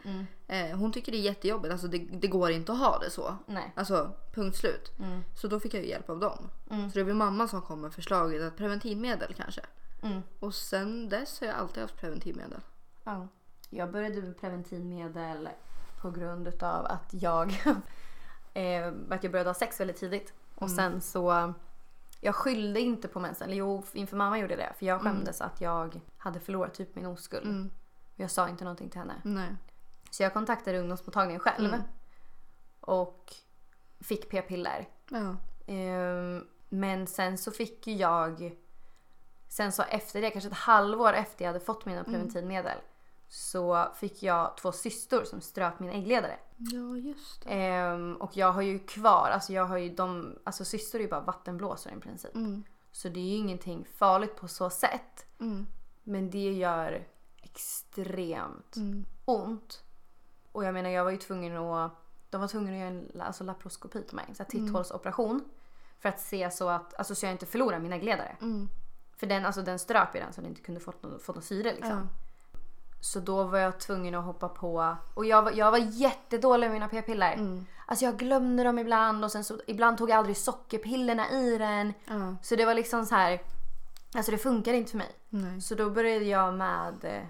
Eh, hon tycker det är jättejobbigt, alltså det, det går inte att ha det så.
Nej.
Alltså punkt slut. Så då fick jag ju hjälp av dem. Så det var mamma som kom med förslaget att preventivmedel kanske.
Mm.
Och sen dess har jag alltid haft preventivmedel.
Ja. Jag började med preventivmedel på grund utav att jag, eh, att jag började ha sex väldigt tidigt. Och sen så, jag skyllde inte på mensen. Eller jo, inför mamma gjorde jag det. För jag skämdes att jag hade förlorat typ min oskuld.
Mm.
Jag sa inte någonting till henne.
Nej.
Så jag kontaktade ungdomsmottagningen själv. Och fick p-piller.
Ja.
Ehm, men sen så fick ju jag... Sen så efter det, kanske ett halvår efter jag hade fått mina preventivmedel. Så fick jag två systor som ströp min äggledare.
ja, just det.
Ehm, och jag har ju kvar, alltså jag har ju de, alltså systor är ju bara vattenblåsare i princip.
Mm.
Så det är ju ingenting farligt på så sätt.
Mm.
Men det gör extremt
Mm.
ont. Och jag menar jag var ju tvungen att, de var tvungna att göra en alltså, laparoskopi till mig, så här titthålsoperation. För att se så att, alltså så jag inte förlorar min äggledare.
Mm.
För den, alltså, den ströp ju den så den inte kunde fått något, fått något syre liksom. Så då var jag tvungen att hoppa på. Och jag var, jag var jättedålig med mina p-piller.
Mm.
Alltså jag glömde dem ibland och sen så ibland tog jag aldrig sockerpillerna i den.
Ja.
Så det var liksom så här. Alltså det funkar inte för mig.
Nej.
Så då började jag med, eh,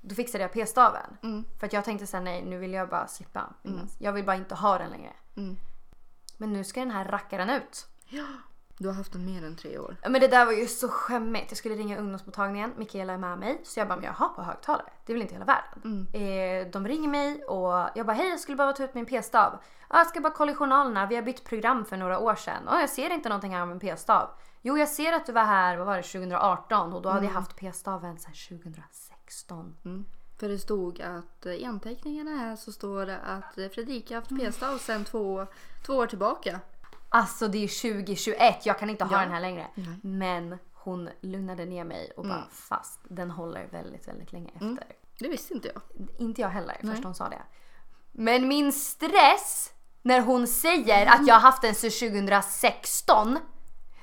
då fixade jag p-staven.
Mm.
För att jag tänkte såhär, nej nu vill jag bara slippa. Jag vill bara inte ha den längre.
Mm.
Men nu ska den här rackaren ut.
Ja. Du har haft den mer än tre år.
Men det där var ju så skämmigt. Jag skulle ringa ungdomsmottagningen, Mikaela är med mig. Så jag bara, men jaha på högtalare? Det är väl inte hela världen? Eh, de ringer mig och jag bara, hej jag skulle behöva ta ut min p-stav. Ja, jag ska bara kolla i journalerna, vi har bytt program för några år sedan. Och jag ser inte någonting här om en p-stav. Jo jag ser att du var här, vad var det, 2018 och då hade jag haft p-staven sedan 2016.
Mm. För det stod att eh, i anteckningarna här så står det att eh, Fredrika har haft p-stav sedan två, två år tillbaka.
Alltså det är 2021, jag kan inte ha
Ja.
den här längre.
Nej.
Men hon lugnade ner mig och bara
Mm.
fast den håller väldigt, väldigt länge efter.
Det visste inte jag.
Inte jag heller
Nej.
först hon sa det. Men min stress när hon säger att jag har haft den sedan 2016.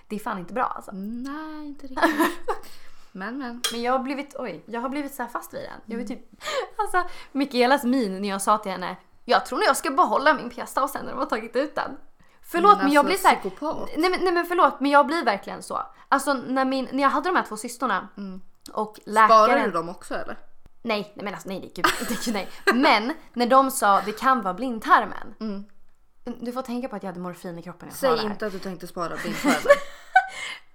Det är fan inte bra alltså.
Nej, inte riktigt. men men.
Men jag har blivit, oj, jag har blivit så här fast vid den. Jag vill typ, alltså Mikaelas min när jag sa till henne, jag tror nog jag ska behålla min p-stav sen när de har tagit ut den. Förlåt men,
Men
jag
alltså,
blir så här,
psykopat.
nej, men, nej men förlåt men jag blir verkligen så. Alltså när, min, när jag hade de här två systrarna och läkaren...
Sparar du dem också eller?
Nej, nej men alltså nej, är gud, nej. Men när de sa det kan vara blindtarmen.
Mm.
Du får tänka på att jag hade morfin i kroppen när jag
Säg inte att du tänkte spara blindtarmen.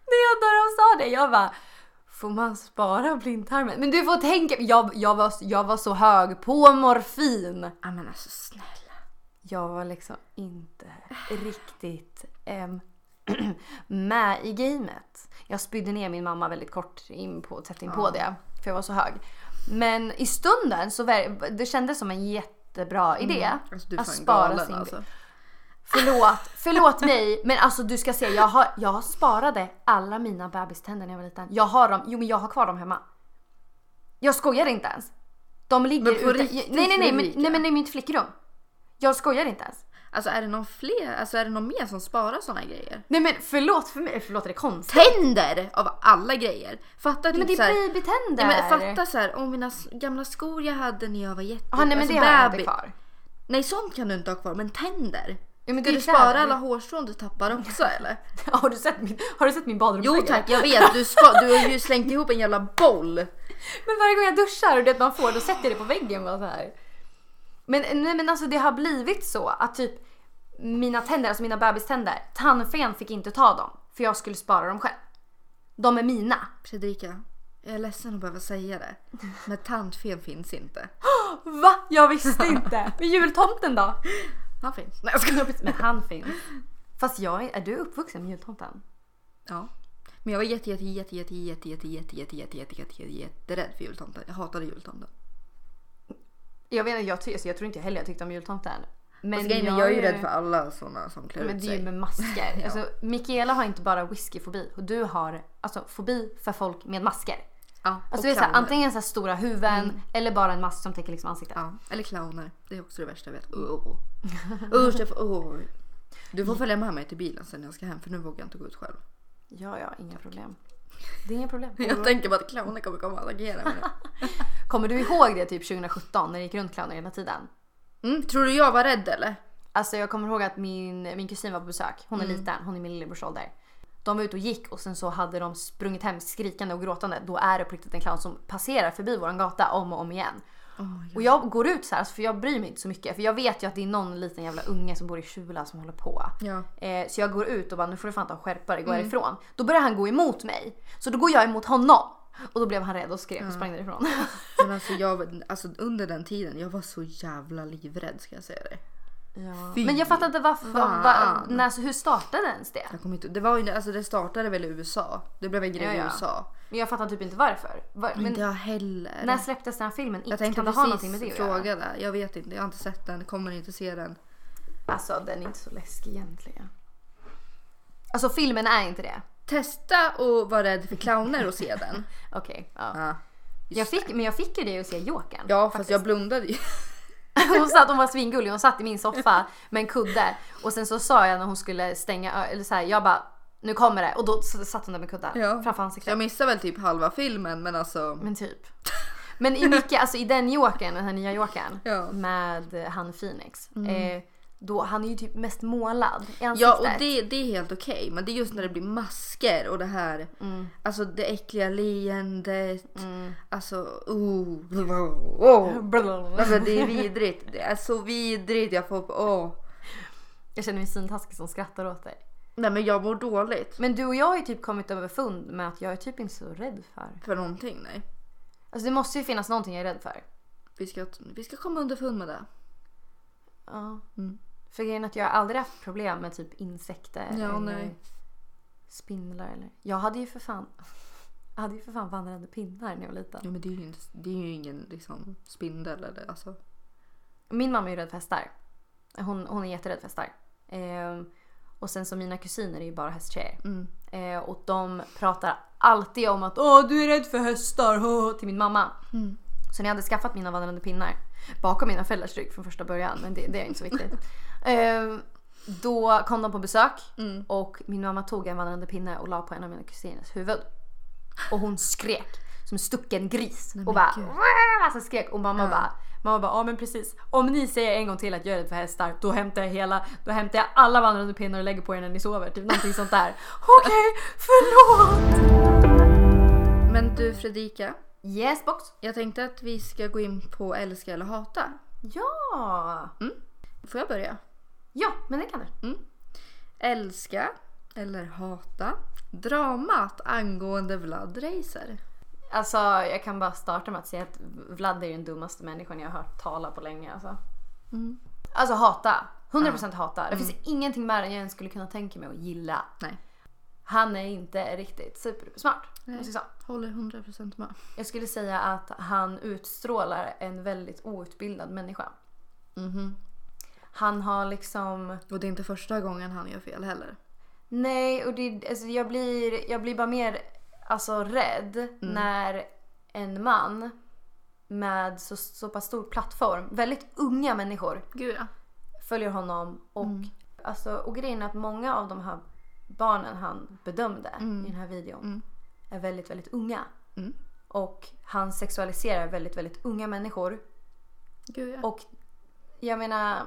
När jag när de sa det, jag bara Får man spara blindtarmen? Men du får tänka, jag, jag, var, jag var så hög på morfin.
ja men alltså snälla.
Jag var liksom inte riktigt ehm, med i gamet. Jag spydde ner min mamma väldigt kort in på, tätt in på det. För jag var så hög. Men i stunden så det kändes som en jättebra idé.
Alltså du är
att spara
galen
sin
alltså.
Förlåt, förlåt mig. Men alltså du ska se, jag, har, jag sparade alla mina bebiständer när jag var liten. Jag har dem, jo men jag har kvar dem hemma. Jag skojar inte ens. De ligger
Men på
ute.
riktigt,
Nej nej nej, men, nej men är mitt flickrum. Jag skojar inte ens.
Alltså är det någon fler, alltså är det någon mer som sparar såna grejer?
Nej men förlåt för mig, förlåt är det konstigt?
Tänder av alla grejer. Fatta
Nej, men
typ
det är
såhär.
babytänder.
Nej, men fatta så här, om mina gamla skor jag hade när jag var jätte...
Ah, nej men
alltså
det har jag inte
baby-
kvar.
Nej sånt kan du inte ha kvar, men tänder.
Ja, men
Ska du spara
kläder.
alla hårstrån du tappar också eller?
Har du sett min, har du sett min badrumsvägg?
Jo tack, jag vet. Du, spa, du har ju slängt ihop en jävla boll.
Men varje gång jag duschar och det man får då sätter jag det på väggen bara så här. Men nej men alltså det har blivit så att typ mina tänder, alltså mina bebiständer, tandfen fick inte ta dem för jag skulle spara dem själv. De är mina.
Fredrika, jag är ledsen att behöva säga det. Men tandfen finns inte.
Va? Jag visste inte. Men jultomten då?
Han finns. Nej jag skojar.
Men han finns. Fast jag är, är du uppvuxen med jultomten?
Ja. Men jag var jätte, jätte, jätte, jätte, jätte, jätte, jätte, jätte, jätte, jätte, jätte, jätte, jätterädd för jultomten. Jag hatade jultomten.
Jag vet inte, jag, ty- alltså jag tror inte heller jag tyckte om jultomten. Men
grejen är, jag är ju rädd för alla såna som klär
Men
ut
det är ju
sig.
med masker.
Ja.
Alltså, Mikaela har inte bara whiskyfobi och du har alltså, fobi för folk med masker.
Ja,
Alltså
och
det är så här,
clowner.
antingen så här stora huvuden eller bara en mask som täcker liksom ansiktet.
Ja, eller clowner. Det är också det värsta jag vet. Oh. Usch, jag får, oh. Du får följa med mig till bilen sen när jag ska hem för nu vågar jag inte gå ut själv.
Ja, ja, inga problem. Det är inga problem.
Jag tänker bara att clowner kommer komma och attackera mig nu.
Kommer du ihåg det typ 2017 när det gick runt clowner hela tiden?
Mm, tror du jag var rädd eller?
Alltså jag kommer ihåg att min, min kusin var på besök. Hon är liten, hon är min lillebrors ålder. De var ute och gick och sen så hade de sprungit hem skrikande och gråtande. Då är det på riktigt en clown som passerar förbi våran gata om och om igen.
Oh.
Och jag går ut så här, för jag bryr mig inte så mycket. För jag vet ju att det är någon liten jävla unge som bor i Kjula som håller på.
Ja.
Eh, så jag går ut och bara nu får du fan ta skärpa dig, gå härifrån. Då börjar han gå emot mig. Så då går jag emot honom. Och då blev han rädd och skrek och sprang därifrån.
Men alltså, jag, alltså under den tiden, jag var så jävla livrädd ska jag säga det.
Ja.
Fy
Men jag fattar inte varför,
fan.
va, när, hur startade ens det?
Jag kommer inte, det, var ju, alltså, det startade väl i USA. Det blev en grej
Ja,
i
ja.
USA.
Men jag fattar typ inte varför. Var,
Men inte jag heller.
när släpptes den här filmen?
jag tänkte
kan det ha någonting med det att göra?
fråga det. Jag vet inte, jag har inte sett den, kommer inte se den.
Alltså den är inte så läskig egentligen. Alltså filmen är inte det.
Testa och vara rädd för clowner och se den.
Okej. ja.
Ja,
Jag fick, men jag fick ju det att se Jokern.
ja fast jag blundade ju.
Hon satt, hon var svingullig, hon satt i min soffa med en kudde. Och sen så sa jag när hon skulle stänga, eller så här, jag bara nu kommer det. Och då satt hon där med kudden
Ja.
framför ansiktet.
Jag missade väl typ halva filmen men alltså.
Men typ. Men i mycket, alltså i den Jokern, den här nya Jokern
Ja. Mm.
med han Phoenix. Eh, då, han är ju typ mest målad i ansiktet.
Ja och det, det är helt okej men det är just när det blir masker och det här
Mm.
Alltså det äckliga leendet Alltså oh, oh. Alltså det är vidrigt Det är så vidrigt jag får åh
Jag känner mig svintaskig som skrattar åt dig.
Nej men jag mår dåligt.
Men du och jag har ju typ kommit överfund med att jag är typ inte så rädd för.
För någonting nej.
Alltså det måste ju finnas någonting jag är rädd för.
Vi ska, vi ska komma underfund med det.
Ja.
Mm.
För grejen att jag har aldrig haft problem med typ insekter
Ja,
eller
nej.
spindlar eller... Jag hade ju för fan... Jag hade ju för fan vandrande pinnar när jag var liten.
Ja men det är ju, inte, det är ju ingen liksom spindel eller alltså.
Min mamma är ju rädd för hästar. Hon, hon är jätterädd för hästar. Ehm, och sen så mina kusiner är ju bara hästtjejer.
Mm.
Eh, och de pratar alltid om att Åh, du är rädd för hästar hå", till min mamma.
Mm.
Så när jag hade skaffat mina vandrande pinnar bakom mina föräldrars rygg från första början, men det, det är inte så viktigt. eh, då kom de på besök
Mm.
och min mamma tog en vandrande pinne och la på en av mina kusiners huvud. Och hon skrek som en stucken gris.
Nej,
och bara alltså skrek och mamma
Ja.
bara Mamma bara, ja men precis. Om ni säger en gång till att jag är rädd för hästar, då hämtar jag hela, då hämtar jag alla vandrande pinnar och lägger på er när ni sover. Typ någonting sånt där. Okej, förlåt!
Men du Fredrika.
Yes box.
Jag tänkte att vi ska gå in på älska eller hata.
Ja!
Får jag börja?
Ja, men det kan du.
Älska eller hata dramat angående Vlad Reiser.
Alltså jag kan bara starta med att säga att Vlad är den dummaste människan jag har hört tala på länge. Alltså,
Mm.
alltså hata. 100% hata. Det finns ingenting mer än jag ens skulle kunna tänka mig att gilla.
Nej.
Han är inte riktigt supersmart. Jag.
Håller 100% med.
Jag skulle säga att han utstrålar en väldigt outbildad människa.
Mhm.
Han har liksom...
Och det är inte första gången han gör fel heller.
Nej, och det, alltså jag, blir, jag blir bara mer alltså, rädd när en man med så, så pass stor plattform, väldigt unga människor,
Gud ja.
följer honom. Och, alltså, och grejen är att många av de här barnen han bedömde i den här videon
Mm.
är väldigt, väldigt unga.
Mm.
Och han sexualiserar väldigt, väldigt unga människor.
Gud ja.
Och jag menar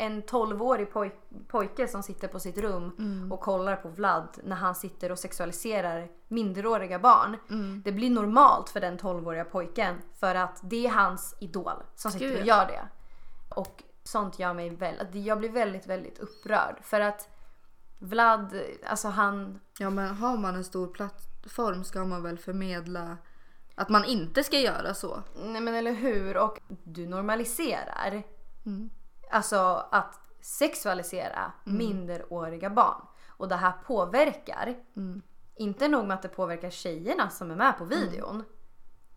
en 12-årig poj- pojke som sitter på sitt rum
Mm.
och kollar på Vlad när han sitter och sexualiserar minderåriga barn.
Mm.
Det blir normalt för den 12-åriga pojken för att det är hans idol som sitter
Gud,
och gör det. Och sånt gör mig väldigt, jag blir väldigt, väldigt upprörd för att Vlad, alltså han,
Ja men har man en stor plattform ska man väl förmedla att man inte ska göra så.
nej men eller hur, och du normaliserar
Mm.
Alltså att sexualisera minderåriga barn. Och det här påverkar,
Mm.
inte nog med att det påverkar tjejerna som är med på videon.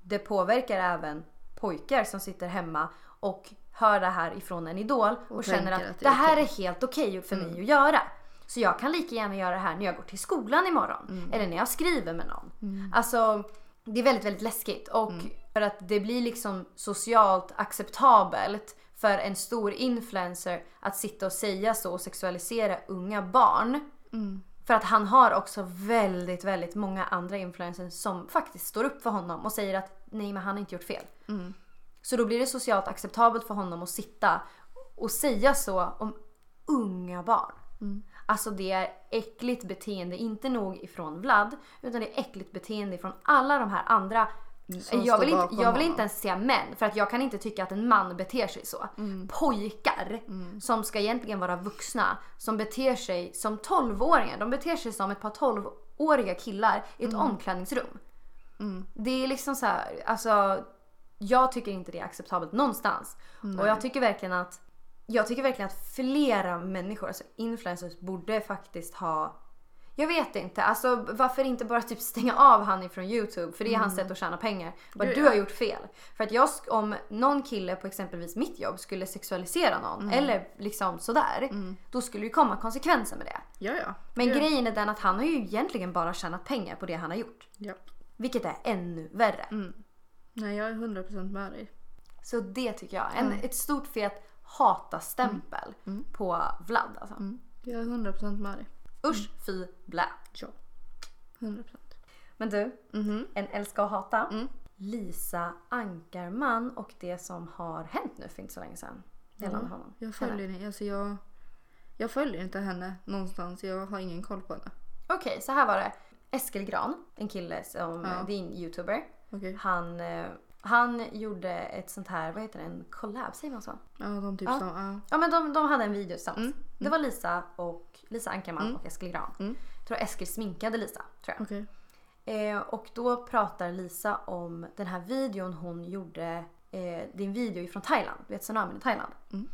Det påverkar även pojkar som sitter hemma och hör det här ifrån en idol och,
Och
känner att,
att det
det
är
här
okej."
är helt okej för mig att göra. Så jag kan lika gärna göra det här när jag går till skolan imorgon. Eller när jag skriver med någon. Alltså det är väldigt, väldigt läskigt. Och för att det blir liksom socialt acceptabelt för en stor influencer att sitta och säga så och sexualisera unga barn.
Mm.
För att han har också väldigt, väldigt många andra influencers som faktiskt står upp för honom och säger att nej men han har inte gjort fel.
Mm.
Så då blir det socialt acceptabelt för honom att sitta och säga så om unga barn.
Mm.
Alltså det är äckligt beteende, inte nog ifrån Vlad, utan det är äckligt beteende ifrån alla de här andra jag vill, inte, jag vill inte ens säga män för att jag kan inte tycka att en man beter sig så.
Mm.
Pojkar som ska egentligen vara vuxna som beter sig som 12-åringar. De beter sig som ett par 12-åriga killar i ett omklädningsrum.
Mm.
Det är liksom så här, alltså jag tycker inte det är acceptabelt någonstans. Och jag tycker verkligen att jag tycker verkligen att flera människor, alltså influencers, borde faktiskt ha jag vet inte, alltså varför inte bara typ stänga av han ifrån Youtube? För det är hans sätt att tjäna pengar. Bara,
Gud,
du
ja.
har gjort fel. För att jag, om någon kille på exempelvis mitt jobb skulle sexualisera någon eller liksom sådär. Då skulle det komma konsekvenser med det.
Ja ja.
Men
ja.
grejen är den att han har ju egentligen bara tjänat pengar på det han har gjort.
Ja.
Vilket är ännu värre.
Mm. Nej jag är 100% med dig.
Så det tycker jag. En, Ett stort fet hata-stämpel på Vlad alltså.
Mm. Jag är 100% med dig.
Usch, fy, blä.
Ja. 100%.
Men du,
Mhm.
en älska och hata.
Mm.
Lisa Ankarman och det som har hänt nu för inte så länge sedan. Gällande honom.
Jag följer, henne. Alltså jag, jag följer inte henne någonstans. Jag har ingen koll på henne.
Okej, så här var det. Eskil Gran, en kille som,
Ja.
det är en youtuber.
Okej.
Han eh, Han gjorde ett sånt här, vad heter det, en collab, säger man så?
Ja, de typ
Ja.
som... Ja.
Ja men de, de hade en video tillsammans.
Mm,
Det var Lisa och Lisa Ankarman och Eskil Gran.
Mm.
Jag tror Eskil sminkade Lisa, tror jag.
Okej.
Eh, och då pratar Lisa om den här videon hon gjorde. Eh, en video från Thailand, du vet tsunamin i Thailand.
Mm.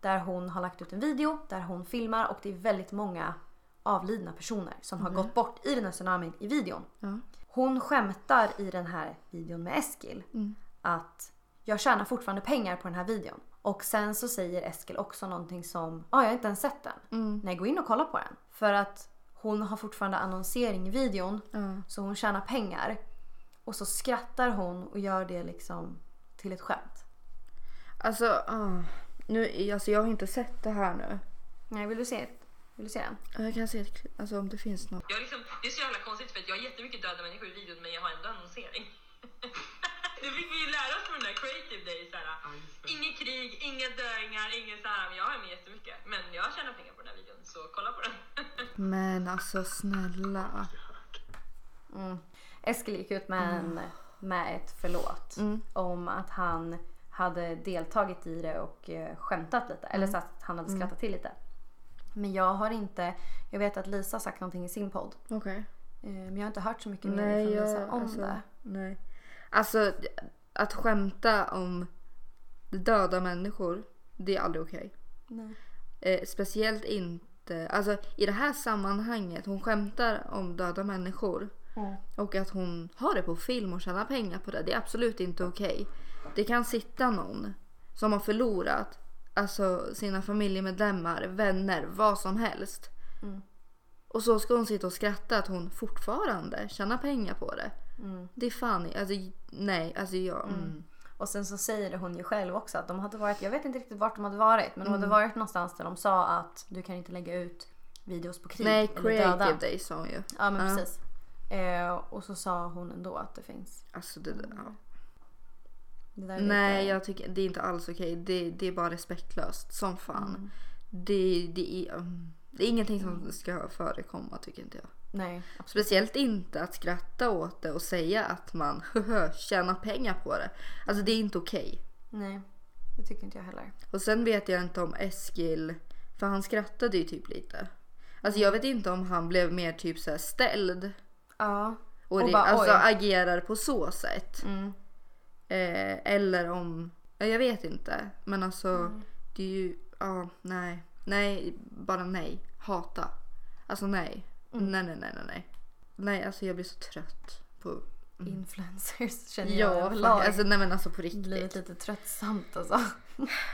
Där hon har lagt ut en video där hon filmar och det är väldigt många avlidna personer som har gått bort i den här tsunamin i videon.
Ja.
Hon skämtar i den här videon med Eskil
Mm.
att jag tjänar fortfarande pengar på den här videon. Och sen så säger Eskil också någonting som, ja ah, jag har inte ens sett den.
Mm.
Nej gå in och kolla på den. För att hon har fortfarande annonsering i videon
Ja.
så hon tjänar pengar. Och så skrattar hon och gör det liksom till ett skämt.
Alltså, ah. nu, alltså, jag har inte sett det här nu.
Nej, vill du se, vill du se den?
Jag kan se ett klipp, alltså om det finns något.
Jag liksom, det är så jävla konstigt för att jag har jättemycket döda människor i videon men jag har ändå annonsering. det fick vi ju lära oss på den där creative day. Såhär, inget krig, inga döingar, ingen såhär. Men jag har med jättemycket. Men jag tjänar pengar på den här videon så kolla på den.
Men alltså snälla.
Mm. Eskil gick ut med, en, med ett förlåt.
Mm.
Om att han hade deltagit i det och eh, skämtat lite. Eller så att han hade skrattat till lite. Men jag har inte, jag vet att Lisa har sagt någonting i sin podd.
Okej.
Eh, Men jag har inte hört så mycket mer från Lisa om
alltså,
det.
nej. Alltså att skämta om döda människor, det är aldrig okej.
Nej.
Eh, speciellt inte, alltså i det här sammanhanget, hon skämtar om döda människor.
Mm.
Och att hon har det på film och tjänar pengar på det. Det är absolut inte okej. Det kan sitta någon som har förlorat alltså, sina familjemedlemmar, vänner, vad som helst.
Mm.
Och så ska hon sitta och skratta att hon fortfarande tjänar pengar på det.
Mm.
Det är fan alltså nej, alltså jag... Mm.
Och sen så säger hon ju själv också att de hade varit, jag vet inte riktigt vart de hade varit, men de hade varit någonstans där de sa att du kan inte lägga ut videos på krig
Nej, creative
döda.
day sa hon ju.
Ja men
Ja.
precis. Eh, och så sa hon ändå att det finns.
Alltså det, ja. Nej, jag tycker det är inte alls okej. Det, det är bara respektlöst som fan.
Mm.
Det, det, är, mm, det är ingenting som ska förekomma tycker inte jag.
Nej, absolut.
Speciellt inte att skratta åt det och säga att man tjänar pengar på det. Alltså det är inte okej.
Nej, det tycker inte jag heller.
Och sen vet jag inte om Eskil, för han skrattade ju typ lite. Alltså jag vet inte om han blev mer typ så här ställd
Ja.
och,
Och
det,
bara,
alltså
oj.
agerar på så sätt.
Mm.
Eh, eller om, ja, jag vet inte. Men alltså
Mm.
det är ju, ja nej. Nej, bara nej. Hata. Alltså nej.
Mm.
Nej, nej, nej, nej, nej. Nej, alltså jag blir så trött på...
Influencers känner jag
Ja,
överlag.
fuck, alltså nej men alltså på
det
riktigt.
lite tröttsamt alltså.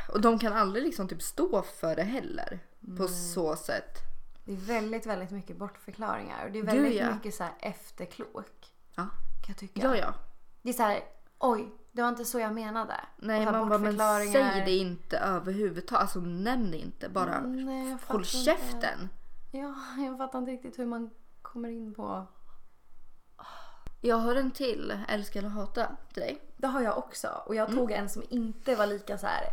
Och de kan aldrig liksom typ stå för det heller. På
Mm.
så sätt.
Det är väldigt, väldigt mycket bortförklaringar. Och det är
Gud,
väldigt
ja.
mycket så här efterklok.
Ja.
Kan jag tycka.
Ja, ja.
Det är så här, oj, det var inte så jag menade.
Nej, man bara, men säg det inte överhuvudtaget. Alltså nämn det inte. Bara
Nej,
håll käften.
Inte. Ja, jag fattar inte riktigt hur man kommer in på...
Jag har en till, älska eller hata, till dig.
Det har jag också. Och jag
Mm.
tog en som inte var lika så här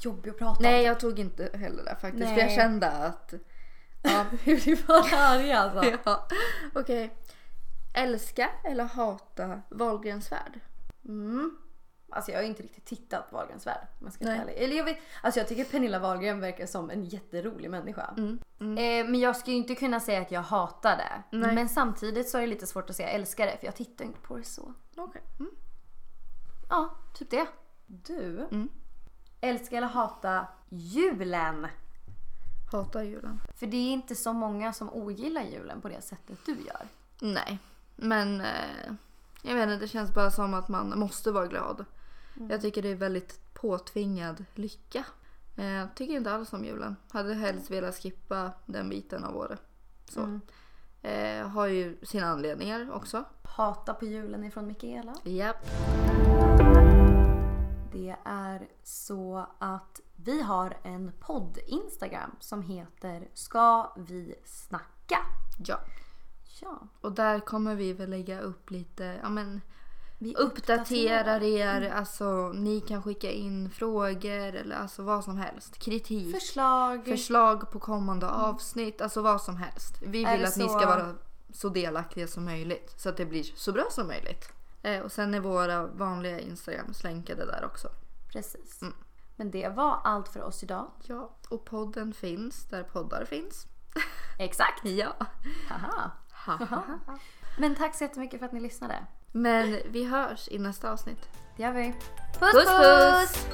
jobbig att prata
Nej,
om.
jag tog inte heller det faktiskt. För jag kände att... Ja,
Vi var arga alltså.
ja. Okej. Älska eller hata Wahlgrens värld?
Mm. Alltså jag har inte riktigt tittat på Wahlgrens värld. jag ska
Nej.
Eller jag, vet, alltså jag tycker Pernilla Wahlgren verkar som en jätterolig människa.
Mm. Mm.
Eh, men jag skulle inte kunna säga att jag hatar det.
Nej.
Men samtidigt så är det lite svårt att säga älskar det för jag tittar inte på det så.
Okej. Mm.
Ja, typ det. Du,
Mm.
älska eller hata julen?
Hatar julen.
För det är inte så många som ogillar julen på det sättet du gör.
Nej, men eh, jag inte, det känns bara som att man måste vara glad. Jag tycker det är väldigt påtvingad lycka. Eh, Jag tycker inte alls om julen. Hade helst velat skippa den biten av året. Så.
Mm.
Eh, har ju sina anledningar också.
Hata på julen ifrån Mikaela.
Japp.
Det är så att vi har en podd-instagram som heter Ska vi snacka?
Ja.
Ja,
Och där kommer vi väl lägga upp lite, ja men
vi
uppdaterar er. Alltså ni kan skicka in frågor eller alltså vad som helst. Kritik.
Förslag.
förslag på kommande avsnitt, alltså vad som helst. Vi vill att ni
så-
ska vara så delaktiga som möjligt så att det blir så bra som möjligt. Eh, och sen är våra vanliga Instagrams länkade där också.
Precis.
Mm.
Men det var allt för oss idag.
Ja, och podden finns där poddar finns.
Exakt.
Ja. Haha.
Men tack så jättemycket för att ni lyssnade.
Men vi hörs i nästa avsnitt.
Det gör vi.
puss! puss!